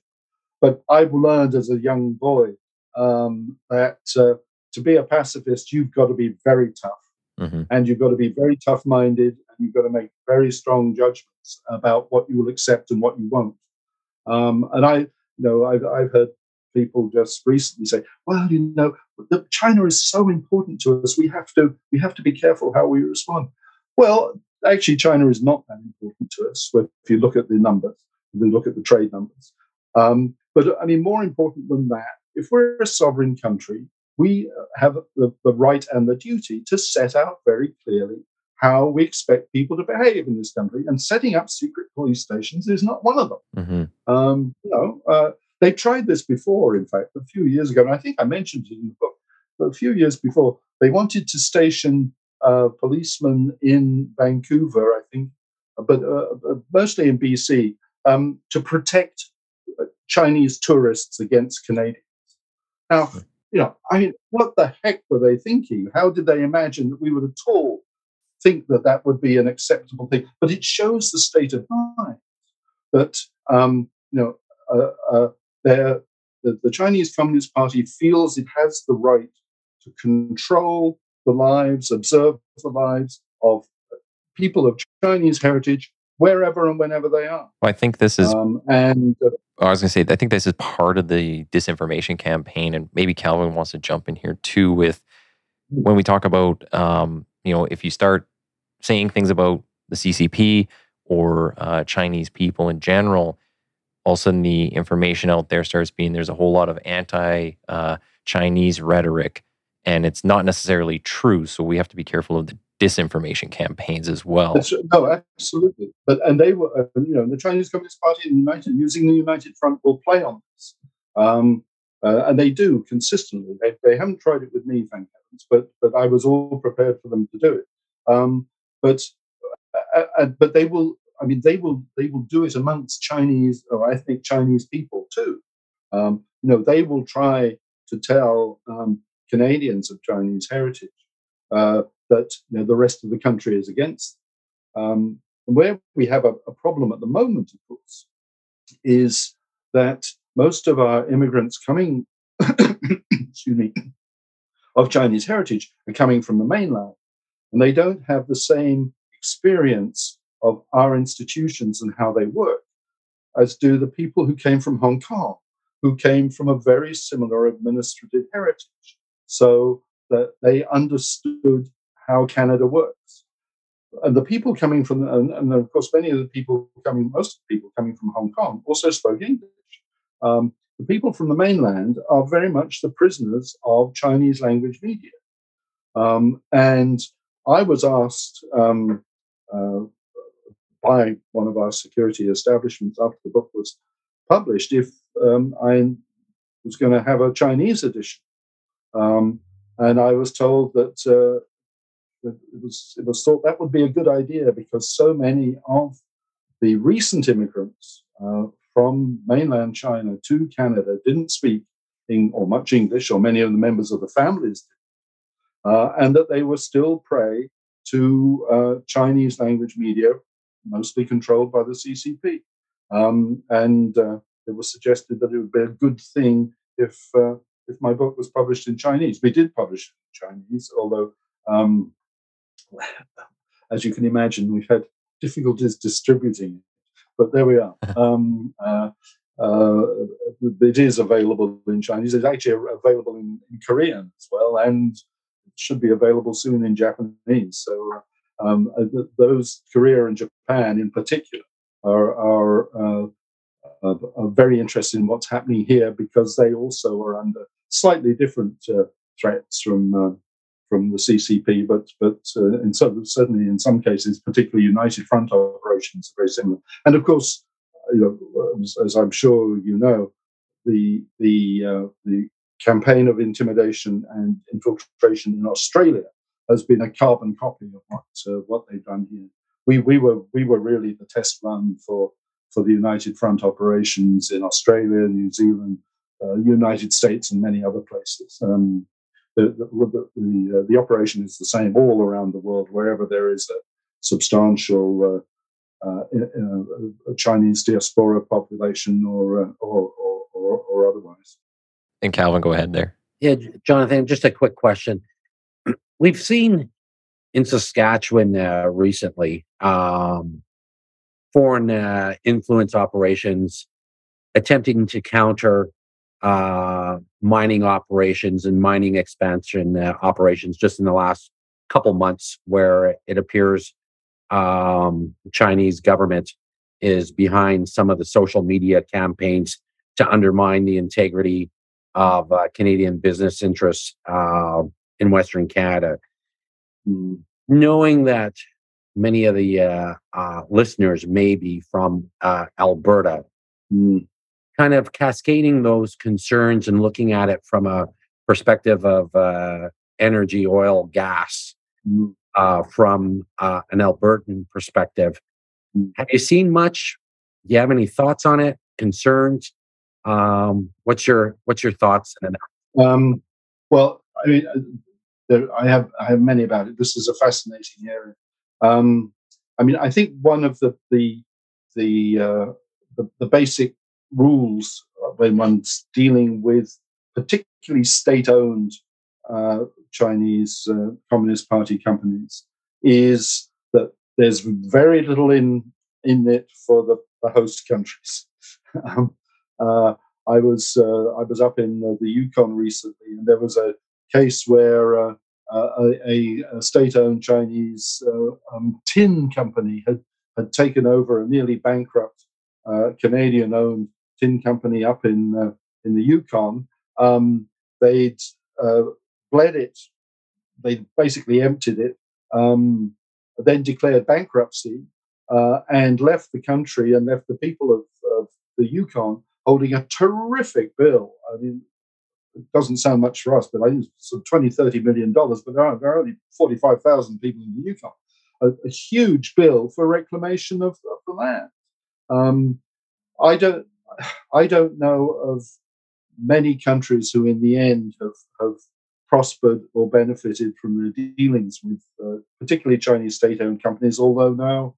but I've learned as a young boy um, that uh, to be a pacifist, you've got to be very tough, mm-hmm. and you've got to be very tough-minded, and you've got to make very strong judgments about what you will accept and what you won't. Um, and I, you know, I've, I've heard people just recently say, "Well, you know, China is so important to us. We have to we have to be careful how we respond." Well, actually, China is not that important to us. If you look at the numbers, if you look at the trade numbers. Um, but I mean, more important than that, if we're a sovereign country, we have the, the right and the duty to set out very clearly how we expect people to behave in this country. And setting up secret police stations is not one of them. Mm-hmm. Um, you know, uh, they tried this before, in fact, a few years ago, and I think I mentioned it in the book. But a few years before, they wanted to station uh, policemen in Vancouver, I think, but uh, uh mostly in BC, um, to protect uh, Chinese tourists against Canadians. Now, hmm. you know, I mean, what the heck were they thinking? How did they imagine that we would at all think that that would be an acceptable thing? But it shows the state of mind that, um, you know, uh, uh, the, the Chinese Communist Party feels it has the right to control the lives, observe the lives of people of Chinese heritage wherever and whenever they are. Well, I think this is, um, and uh, I was going to say, I think this is part of the disinformation campaign, and maybe Calvin wants to jump in here too. With hmm. when we talk about, um, you know, if you start saying things about the CCP or uh, Chinese people in general, all of a sudden the information out there starts being there's a whole lot of anti uh, Chinese rhetoric, and it's not necessarily true. So we have to be careful of the disinformation campaigns as well. No, absolutely. But and they were, you know, the Chinese Communist Party and United using the United Front will play on this, um, uh, and they do consistently. They, they haven't tried it with me, thank heavens, but but I was all prepared for them to do it. Um, but uh, uh but they will I mean, they will they will do it amongst Chinese or ethnic Chinese people too. Um, you know, they will try to tell um, Canadians of Chinese heritage uh, that you know, the rest of the country is against. Um, and where we have a, a problem at the moment, of course, is that most of our immigrants coming, [coughs] excuse me, of Chinese heritage are coming from the mainland, and they don't have the same experience of our institutions and how they work, as do the people who came from Hong Kong, who came from a very similar administrative heritage, so that they understood how Canada works. And the people coming from, and, and of course, many of the people coming, most people coming from Hong Kong also spoke English. Um, the people from the mainland are very much the prisoners of Chinese language media. Um, and I was asked um, uh, by one of our security establishments after the book was published if um, I was going to have a Chinese edition. Um, and I was told that, uh, that it, was, it was thought that would be a good idea because so many of the recent immigrants uh, from mainland China to Canada didn't speak in, or much English, or many of the members of the families did, uh, and that they were still prey to uh, Chinese language media, mostly controlled by the CCP. Um, and uh, it was suggested that it would be a good thing if uh, if my book was published in Chinese. We did publish it in Chinese, although, um, as you can imagine, we've had difficulties distributing it. But there we are. [laughs] Um, uh, uh, it is available in Chinese. It's actually available in, in, Korean as well, and it should be available soon in Japanese. So um, uh, those Korea and Japan in particular are, are, uh, are, are, very interested in what's happening here because they also are under slightly different uh, threats from uh, from the CCP, but but uh, in some, certainly in some cases, particularly United Front operations, are very similar. And of course, you know, as, as I'm sure you know, the the the campaign of intimidation and infiltration in Australia has been a carbon copy of what uh, what they've done here. We we were we were really the test run for for the United Front operations in Australia, New Zealand, uh, United States, and many other places. Um, the, the, the, uh, the, operation is the same all around the world, wherever there is a substantial uh, uh, a Chinese diaspora population or, uh, or, or, or, or, otherwise. And Calvin, go ahead there. Yeah, Jonathan, just a quick question. We've seen in Saskatchewan uh, recently um, foreign uh, influence operations attempting to counter uh, mining operations and mining expansion uh, operations just in the last couple months, where it appears um, Chinese government is behind some of the social media campaigns to undermine the integrity of uh, Canadian business interests uh, in Western Canada. Mm, knowing that many of the uh, uh, listeners may be from uh, Alberta, mm, kind of cascading those concerns and looking at it from a perspective of uh, energy, oil, gas, mm. uh, from uh, an Albertan perspective. Mm. Have you seen much? Do you have any thoughts on it? Concerns? Um, what's your What's your thoughts? Um, well, I mean, there, I have I have many about it. This is a fascinating area. Um, I mean, I think one of the the the, uh, the, the basic rules when one's dealing with particularly state-owned uh, Chinese uh, Communist Party companies is that there's very little in in it for the, the host countries. [laughs] um, uh, I was uh, I was up in the Yukon recently, and there was a case where uh, a, a state-owned Chinese uh, um, tin company had had taken over a nearly bankrupt Canadian-owned tin company up in uh, in the Yukon. Um, they'd uh, bled it. They basically emptied it, um, then declared bankruptcy, uh, and left the country and left the people of, of the Yukon holding a terrific bill. I mean, it doesn't sound much for us, but I think it's 20, 30 million dollars, but there are, there are only 45,000 people in the Yukon. A, a, huge bill for reclamation of, of the land. Um, I don't, I don't know of many countries who, in the end, have, have prospered or benefited from the dealings with uh, particularly Chinese state-owned companies. Although now,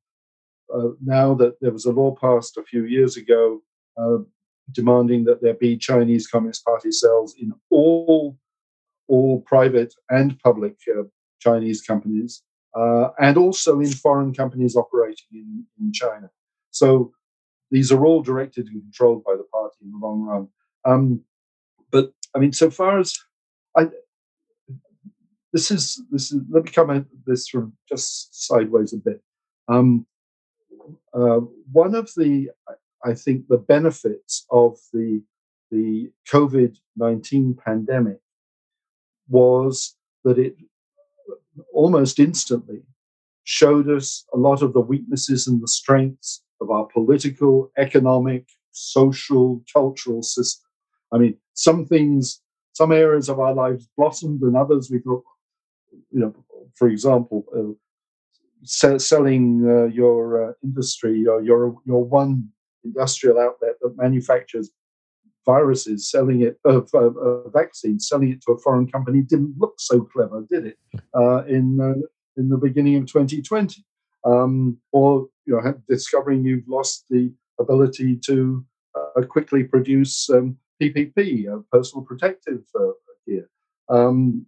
uh, now that there was a law passed a few years ago uh, demanding that there be Chinese Communist Party cells in all all private and public uh, Chinese companies, uh, and also in foreign companies operating in, in China. So these are all directed and controlled by the party in the long run. Um, but I mean, so far as I, this is this is let me come at this from just sideways a bit. Um, uh, one of the I think the benefits of the the COVID nineteen pandemic was that it almost instantly showed us a lot of the weaknesses and the strengths of our political, economic, social, cultural system. I mean, some things, some areas of our lives blossomed, and others we thought, you know, for example, uh, selling uh, your uh, industry or your your one industrial outlet that manufactures viruses, selling it of uh, uh, vaccines, selling it to a foreign company didn't look so clever, did it? Uh, in uh, in the beginning of 2020, um, or you know, discovering you've lost the ability to uh, quickly produce um, PPP, personal protective gear. Um,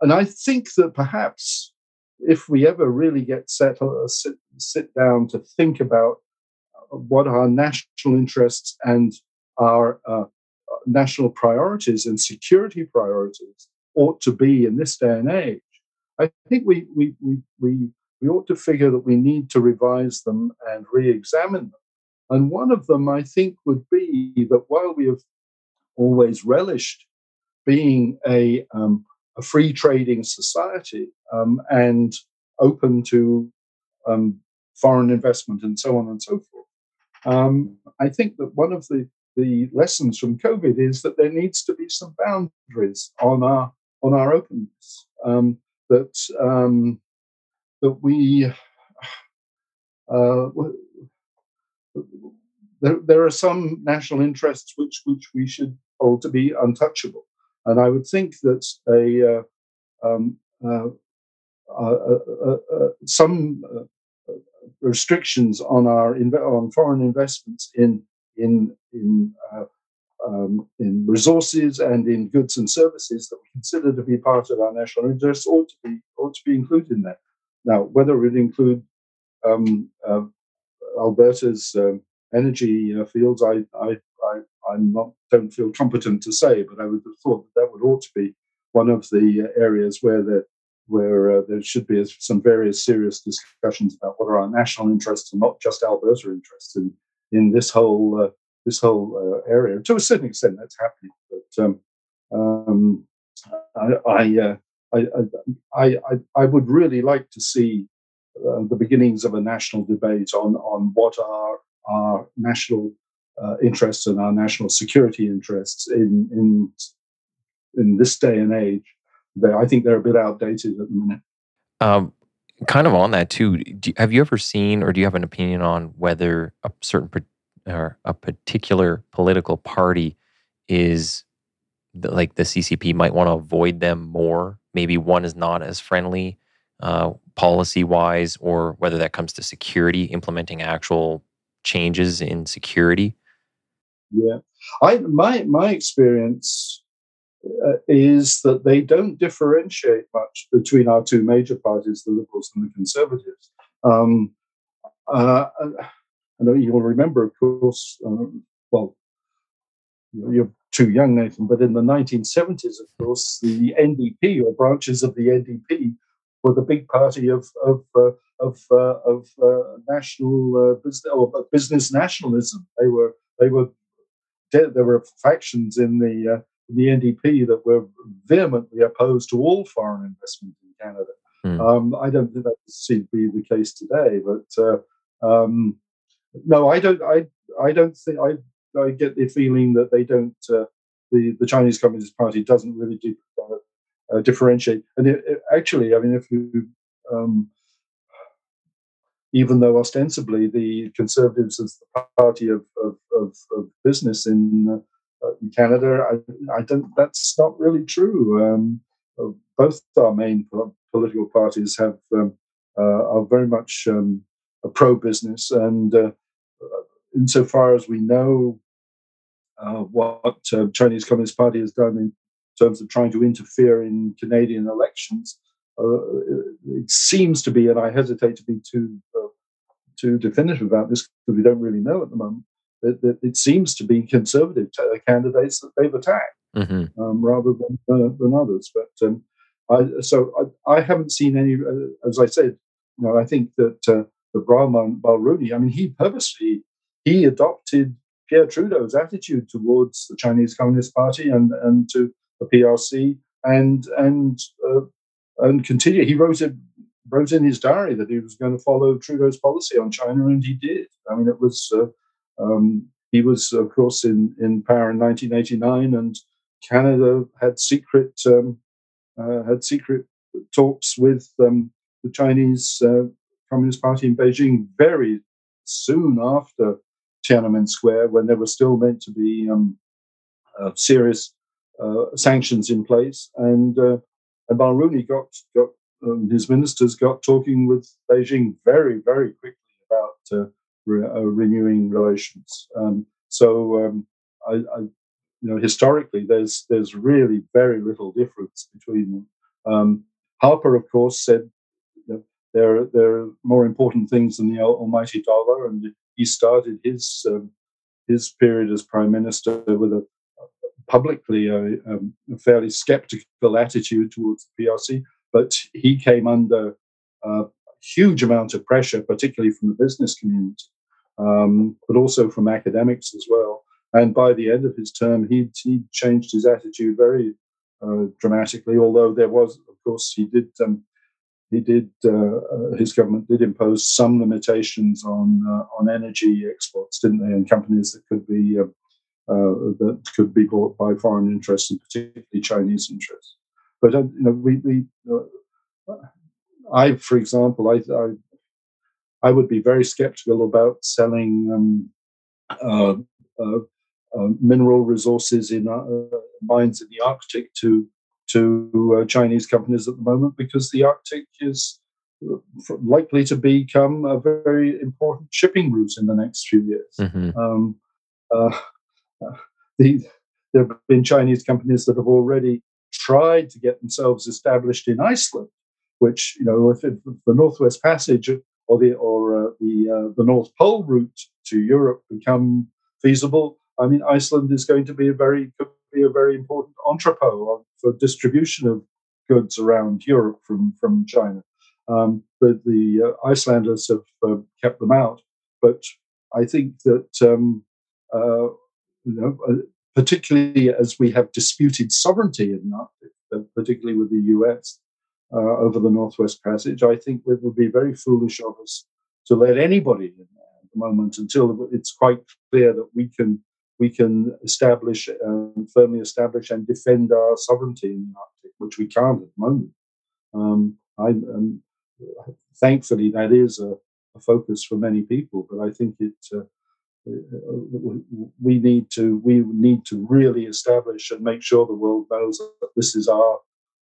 and I think that perhaps if we ever really get set, uh, sit, sit down to think about uh, what our national interests and our uh, national priorities and security priorities ought to be in this day and age, I think we, we, we, we, we ought to figure that we need to revise them and re examine them. And one of them, I think, would be that while we have always relished being a um, a free trading society um, and open to um, foreign investment and so on and so forth. Um, I think that one of the, the lessons from COVID is that there needs to be some boundaries on our on our openness. Um, that um, that we uh, there, there are some national interests which which we should hold to be untouchable. And I would think that a uh, um, uh, uh, uh, uh some restrictions on our on foreign investments in in in um, in resources and in goods and services that we consider to be part of our national interests ought to be ought to be included in that. Now, whether it include um, uh, Alberta's um, energy uh, fields, I, I, I I'm not don't feel competent to say, but I would have thought that that would ought to be one of the uh, areas where the where uh, there should be some various serious discussions about what are our national interests and not just Alberta interests in in this whole uh, this whole uh, area. To a certain extent, that's happening, but um, um, I, I, uh, I, I, would really like to see uh, the beginnings of a national debate on on what are our national uh, interests and our national security interests in in in this day and age. They, I think they're a bit outdated at the minute. Um, kind of on that too. Do, have you ever seen, or do you have an opinion on whether a certain or a particular political party is like the CCP might want to avoid them more? Maybe one is not as friendly uh, policy wise, or whether that comes to security, implementing actual changes in security. Yeah, I my my experience uh, is that they don't differentiate much between our two major parties, the Liberals and the Conservatives. Um, uh, I know you'll remember, of course, um, well, you're too young, Nathan, but in the 1970s, of course, the NDP or branches of the NDP were the big party of of uh, of, uh, of uh, national uh, business or business nationalism. They were they were there were factions in the uh, the NDP that were vehemently opposed to all foreign investment in Canada. Mm. Um, I don't think that seems to be the case today, but uh, um, no, I don't. I I don't think I. I get the feeling that they don't. Uh, the the Chinese Communist Party doesn't really do, uh, uh, differentiate. And it, it, actually, I mean, if you um, even though ostensibly the Conservatives is the party of, of, of, of business in, uh, in Canada, I, I, don't. That's not really true. Um, uh, both our main political parties have um, uh, are very much um, pro-business, and uh, insofar as we know uh, what uh, Chinese Communist Party has done in terms of trying to interfere in Canadian elections, uh, it seems to be, and I hesitate to be too uh, too definitive about this because we don't really know at the moment. That, that it seems to be conservative t- candidates that they've attacked mm-hmm. um, rather than uh, than others. But um, I, so I, I, haven't seen any. Uh, as I said, you know, I think that the Brian Mulroney. I mean, he purposely he adopted Pierre Trudeau's attitude towards the Chinese Communist Party and, and to the PRC and and uh, and continue. He wrote it wrote in his diary that he was going to follow Trudeau's policy on China, and he did. I mean, it was uh, um, he was, of course, in, in power in 1989, and Canada had secret um, uh, had secret talks with um, the Chinese uh, Communist Party in Beijing very soon after Tiananmen Square, when there were still meant to be um, uh, serious uh, sanctions in place, and uh, and Mulroney got got um, his ministers got talking with Beijing very very quickly about uh, re- uh, renewing relations. Um, so um, I, I, you know, historically, there's there's really very little difference between them. Um, Harper, of course, said that there there are more important things than the almighty dollar, and he started his um, his period as prime minister with a publicly a, um, a fairly skeptical attitude towards the PRC, but he came under a huge amount of pressure, particularly from the business community, um, but also from academics as well. And by the end of his term, he he changed his attitude very uh, dramatically. Although there was, of course, he did um, he did uh, uh, his government did impose some limitations on uh, on energy exports, didn't they? And companies that could be uh, uh, that could be bought by foreign interests, and particularly Chinese interests. But you know, we, we I, for example, I, I, I would be very skeptical about selling um, uh, uh, uh, mineral resources in mines in the Arctic to to uh, Chinese companies at the moment because the Arctic is likely to become a very important shipping route in the next few years. Mm-hmm. Um, uh, the, there have been Chinese companies that have already tried to get themselves established in Iceland, which you know, if, if the Northwest Passage or the or uh, the uh, the North Pole route to Europe become feasible, I mean, Iceland is going to be a very could be a very important entrepot for distribution of goods around Europe from from China. Um, but the uh, Icelanders have uh, kept them out. But I think that um, uh, you know, uh, particularly as we have disputed sovereignty in Arctic, particularly with the US uh, over the Northwest Passage, I think it would be very foolish of us to let anybody in at the moment until it's quite clear that we can we can establish, um, firmly establish, and defend our sovereignty in the Arctic, which we can't at the moment. Um, I, um, thankfully, that is a, a, focus for many people, but I think it. Uh, we need to we need to really establish and make sure the world knows that this is our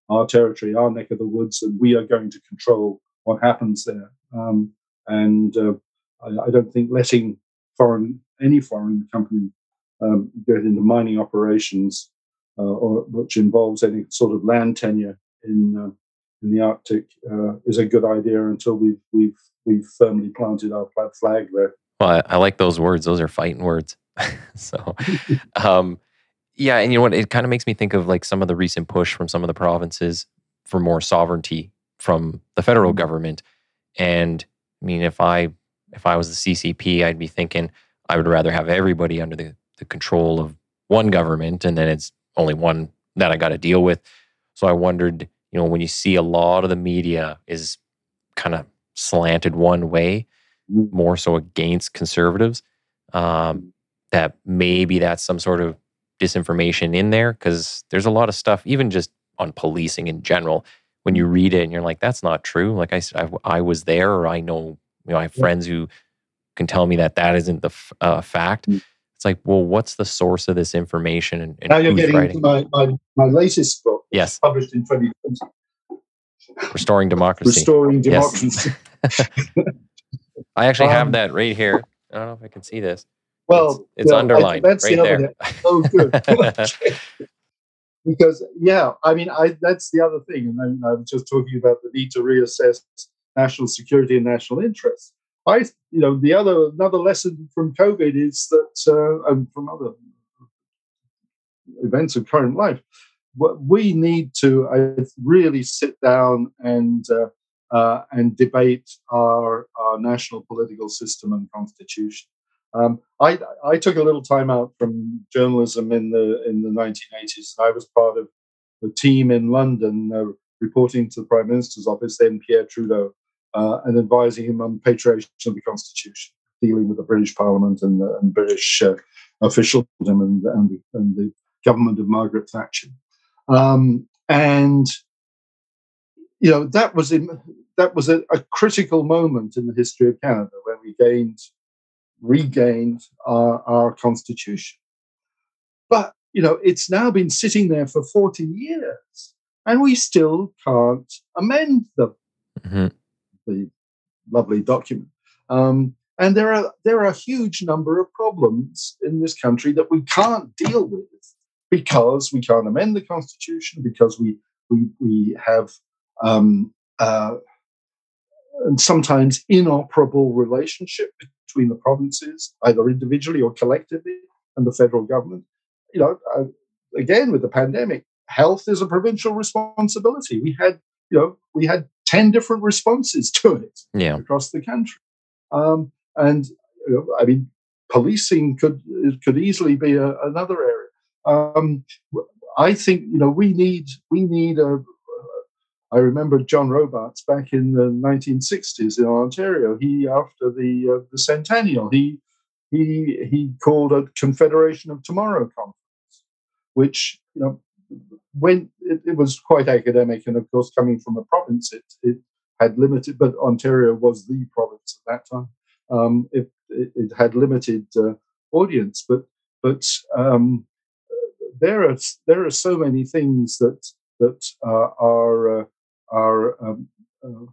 our territory, our neck of the woods, and we are going to control what happens there. Um, and uh, I, I, don't think letting foreign any foreign company um, get into mining operations, uh, or which involves any sort of land tenure in uh, in the Arctic, uh, is a good idea until we've we've we've firmly planted our flag there. Well, I, I like those words. Those are fighting words. [laughs] so, [laughs] um, yeah, and you know what? It kind of makes me think of like some of the recent push from some of the provinces for more sovereignty from the federal mm-hmm. government. And I mean, if I if I was the CCP, I'd be thinking I would rather have everybody under the, the control of one government, and then it's only one that I got to deal with. So I wondered, you know, when you see a lot of the media is kind of slanted one way, more so against conservatives. Um, that maybe that's some sort of disinformation in there because there's a lot of stuff, even just on policing in general. When you read it and you're like, that's not true. Like I said, I, I was there, or I know, you know, I have friends who can tell me that that isn't the f- uh, fact. Mm. It's like, well, what's the source of this information? And, and now you're getting writing? into my, my, my latest book. Yes. Published in 2020. Restoring Democracy. Restoring Democracy. Yes. [laughs] I actually um, have that right here. I don't know if I can see this. Well, it's, it's underlined I, right the there. Oh, good. [laughs] because yeah, I mean, I that's the other thing, and I, I was just talking about the need to reassess national security and national interests. I, you know, the other another lesson from COVID is that, uh, and from other events of current life, what we need to uh, really sit down and uh, uh, and debate our, our national political system and constitution. Um, I, I took a little time out from journalism in the in the 1980s. I was part of the team in London uh, reporting to the Prime Minister's office, then Pierre Trudeau, uh, and advising him on patriation of the Constitution. dealing with the British Parliament and, and British uh, officialdom and, and, and, the government of Margaret Thatcher. Um, and you know that was in, that was a, a, critical moment in the history of Canada when we gained regained our, our constitution. But you know it's now been sitting there for 40 years and we still can't amend the, mm-hmm. the lovely document. Um, and there are there are a huge number of problems in this country that we can't deal with because we can't amend the constitution because we we we have um, uh, and sometimes inoperable relationship between the provinces, either individually or collectively, and the federal government. You know, uh, again with the pandemic, health is a provincial responsibility. We had, you know, we had ten different responses [laughs] to it yeah. across the country, um, and you know, I mean, policing could could easily be a, another area. Um, I think you know we need we need a. I remember John Robarts back in the 1960s in Ontario. He after the uh, the centennial, he he he called a Confederation of Tomorrow conference, which you know when it, it, was quite academic, and of course, coming from a province, it, it had limited, but Ontario was the province at that time. Um, it, it, it, had limited uh, audience, but but um, there are there are so many things that that uh, are uh, are um, uh,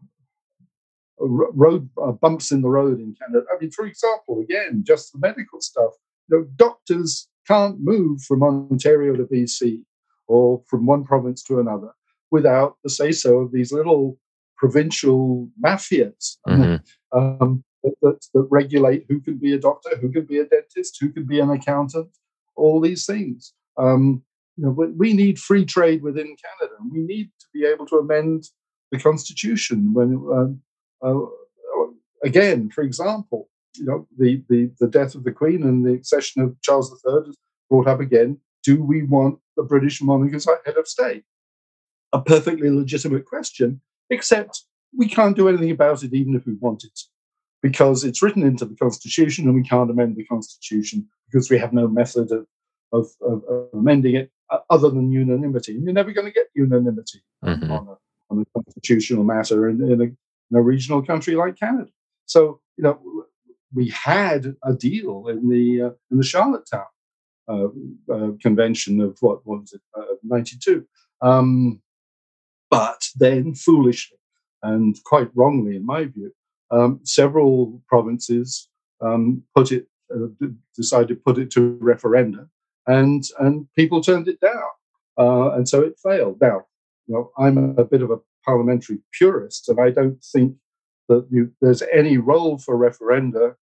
road uh, bumps in the road in Canada. I mean, for example, again, just the medical stuff. You know, doctors can't move from Ontario to BC or from one province to another without the say so of these little provincial mafias [laughs] mm-hmm. um, that, that, that, regulate who can be a doctor, who can be a dentist, who can be an accountant, all these things. Um, you know, we need free trade within Canada. We need to be able to amend the constitution when, um, uh, again, for example, you know, the, the, the death of the Queen and the accession of Charles III is brought up again. Do we want the British monarch as our head of state? A perfectly legitimate question, except we can't do anything about it even if we wanted because it's written into the Constitution and we can't amend the Constitution because we have no method of, of, of, amending it other than unanimity. And you're never going to get unanimity mm-hmm. on, a, on a constitutional matter in, in, a, in a regional country like Canada. So, you know, we had a deal in the uh, in the Charlottetown uh, uh, convention of what, what was it, uh, 92. Um, but then, foolishly and quite wrongly, in my view, um, several provinces um, put it, uh, decided to put it to referenda, and and people turned it down, uh, and so it failed. Now, you know, I'm a bit of a parliamentary purist, and I don't think that you, there's any role for referenda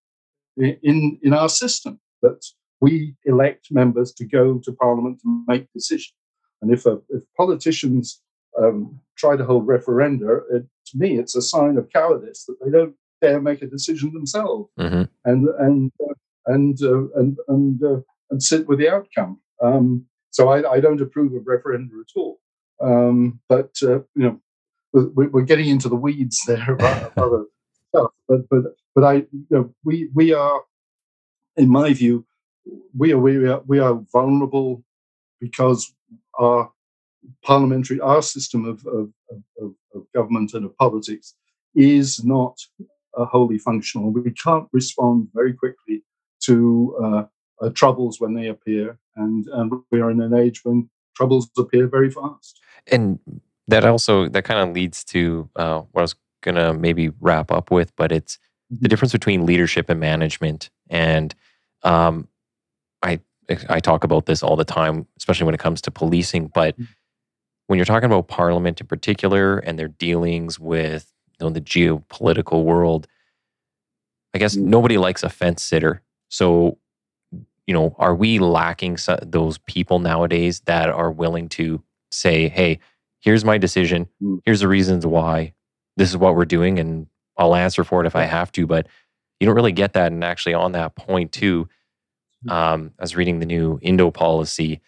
in, in, our system. That we elect members to go to Parliament to make decisions. And if, a, if politicians um, try to hold referenda, it, to me, it's a sign of cowardice that they don't dare make a decision themselves mm-hmm. and and uh, and uh, and and uh, and sit with the outcome. Um, so I, I, don't approve of referenda at all. Um, but uh, you know, we're, we're, getting into the weeds there [laughs] stuff. But but but I you know, we we are, in my view, we are, we are, we are vulnerable because our parliamentary, our system of, of, of, of government and of politics is not uh, wholly functional. We can't respond very quickly to uh, uh, troubles when they appear, and, and we are in an age when troubles appear very fast. And that also that kind of leads to uh, what I was gonna maybe wrap up with, but it's the mm-hmm. difference between leadership and management. And um, I I talk about this all the time, especially when it comes to policing. But mm. when you're talking about Parliament in particular and their dealings with you know, the geopolitical world, I guess mm. nobody likes a fence sitter. So, you know, are we lacking those people nowadays that are willing to say, "Hey, here's my decision. Mm. Here's the reasons why. This is what we're doing, and I'll answer for it if I have to." But you don't really get that. And actually, on that point too um, I was reading the new Indo policy,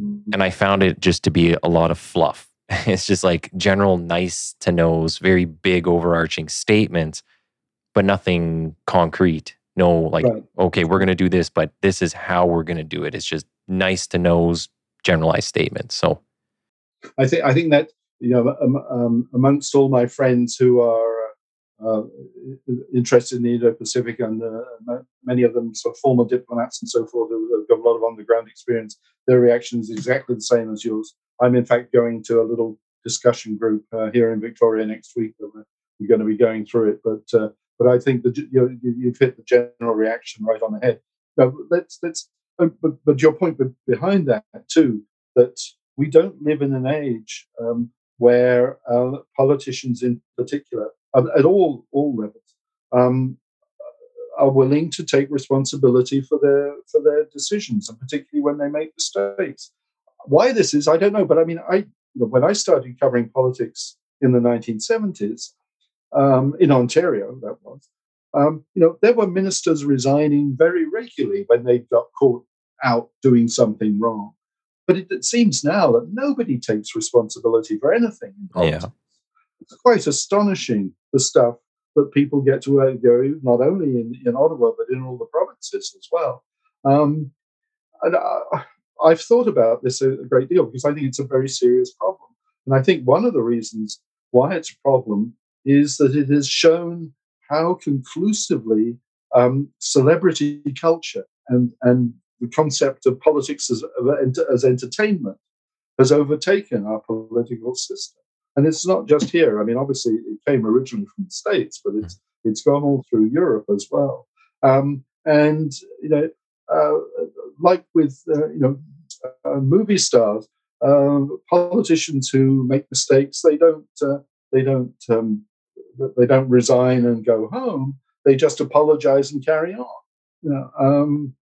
mm-hmm. and I found it just to be a lot of fluff. [laughs] It's just like general nice to knows, very big overarching statements, but nothing concrete, no like right. okay we're going to do this but this is how we're going to do it it's just nice to know's generalized statements so i think i think that you know um, um, amongst all my friends who are uh, interested in the Indo-Pacific, and uh, many of them sort of former diplomats and so forth who have got a lot of on-the-ground experience. Their reaction is exactly the same as yours. I'm in fact going to a little discussion group uh, here in Victoria next week. We're going to be going through it, but uh, but I think that you have hit the general reaction right on the head. Now, let's let's. Oh, but, but your point behind that too, that we don't live in an age um, where uh, politicians, in particular, at all all levels, um, are willing to take responsibility for their for their decisions, and particularly when they make mistakes. Why this is, I don't know, but I mean, I when I started covering politics in the 1970s um, in Ontario, that was, um, you know, there were ministers resigning very regularly when they got caught out doing something wrong. But it, it seems now that nobody takes responsibility for anything in politics. Yeah. It's quite astonishing the stuff that people get to uh, go, not only in, in Ottawa, but in all the provinces as well. Um, and I, I've thought about this a great deal because I think it's a very serious problem. And I think one of the reasons why it's a problem is that it has shown how conclusively um, celebrity culture and, and the concept of politics as, as entertainment has overtaken our political system. And it's not just here. I mean, obviously, it came originally from the States, but it's it's gone all through Europe as well. Um, and you know, uh, like with uh, you know, uh, movie stars, uh, politicians who make mistakes, they don't uh, they don't um, they don't resign and go home. They just apologize and carry on. You know, um,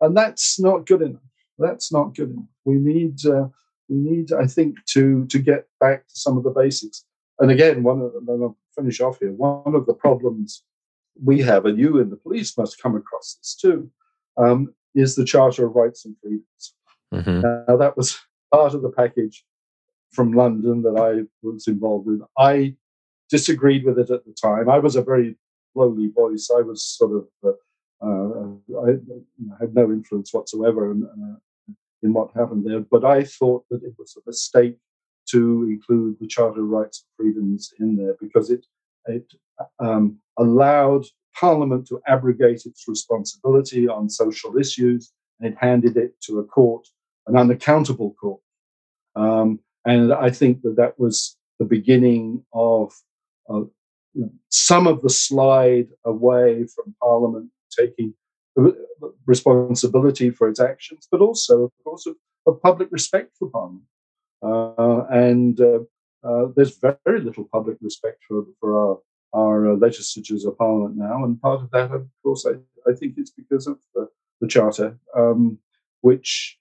and that's not good enough. That's not good enough. We need uh, we need, I think, to to get back to some of the basics. And again, one of and I'll finish off here. One of the problems we have, and you and the police must come across this too, um, is the Charter of Rights and Freedoms. Mm-hmm. Now that was part of the package from London that I was involved with. I disagreed with it at the time. I was a very lowly voice. I was sort of uh, uh, I had no influence whatsoever, and, uh, in what happened there. But I thought that it was a mistake to include the Charter of Rights and Freedoms in there because it it um, allowed Parliament to abrogate its responsibility on social issues and it handed it to a court, an unaccountable court. Um, and I think that that was the beginning of uh, some of the slide away from Parliament taking responsibility for its actions, but also, of course, of, of public respect for Parliament. Uh, and uh, uh, there's very little public respect for, for our, our uh, legislatures of Parliament now. And part of that, of course, I, I think it's because of the, the Charter, um, which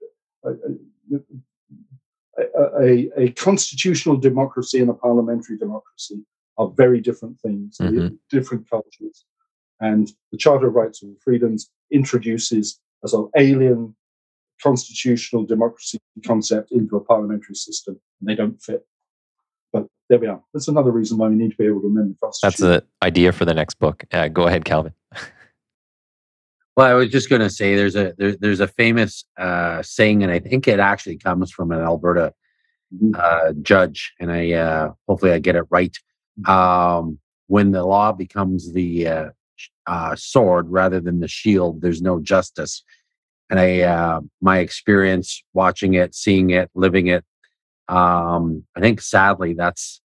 a, a, constitutional democracy and a parliamentary democracy are very different things, mm-hmm. different cultures. And the Charter of Rights and Freedoms introduces a sort of alien constitutional democracy concept into a parliamentary system, and they don't fit. But there we are. That's another reason why we need to be able to amend the constitution. That's the idea for the next book. Uh, go ahead, Calvin. [laughs] well, I was just going to say there's a there, there's a famous uh, saying, and I think it actually comes from an Alberta mm-hmm. uh, judge, and I uh, hopefully I get it right. Um, when the law becomes the uh, uh, sword rather than the shield, there's no justice. And I, uh, my experience watching it, seeing it, living it, um, I think sadly that's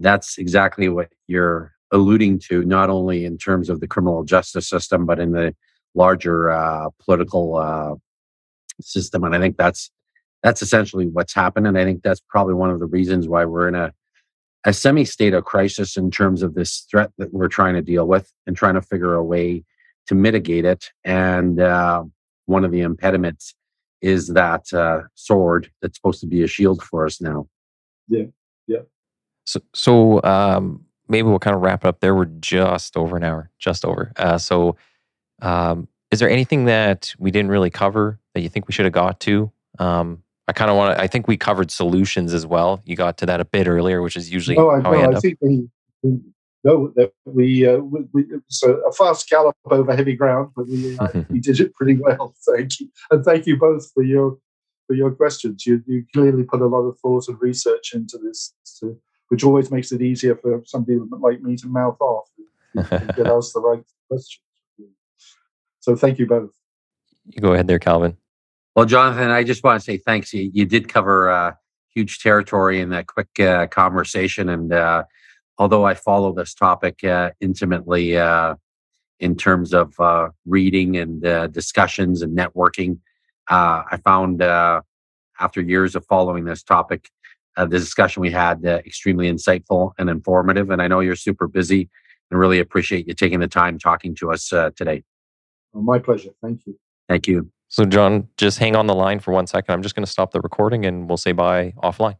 that's exactly what you're alluding to, not only in terms of the criminal justice system, but in the larger uh, political uh, system. And I think that's that's essentially what's happened. And I think that's probably one of the reasons why we're in a a semi state of crisis in terms of this threat that we're trying to deal with and trying to figure a way to mitigate it. And uh, one of the impediments is that uh, sword that's supposed to be a shield for us now. Yeah, yeah. So, so um, maybe we'll kind of wrap it up there. We're just over an hour, just over. Uh, so, um, is there anything that we didn't really cover that you think we should have got to? Um, I kind of want to. I think we covered solutions as well. You got to that a bit earlier, which is usually no, I, how no, I end I up. think we, we, no, we, uh, we, we it a, fast gallop over heavy ground, but we uh, [laughs] we did it pretty well. [laughs] Thank you, and thank you both for your for your questions. You you clearly put a lot of thought and research into this, to, which always makes it easier for somebody like me to mouth off and get asked the right questions. So thank you both. You go ahead there, Calvin. Well, Jonathan, I just want to say thanks. You, you did cover uh, huge territory in that quick uh, conversation, and uh, although I follow this topic uh, intimately uh, in terms of uh, reading and uh, discussions and networking, uh, I found uh, after years of following this topic, the discussion we had extremely insightful and informative. And I know you're super busy and really appreciate you taking the time talking to us today. Well, my pleasure. Thank you. Thank you. So, John, just hang on the line for one second. I'm just going to stop the recording and we'll say bye offline.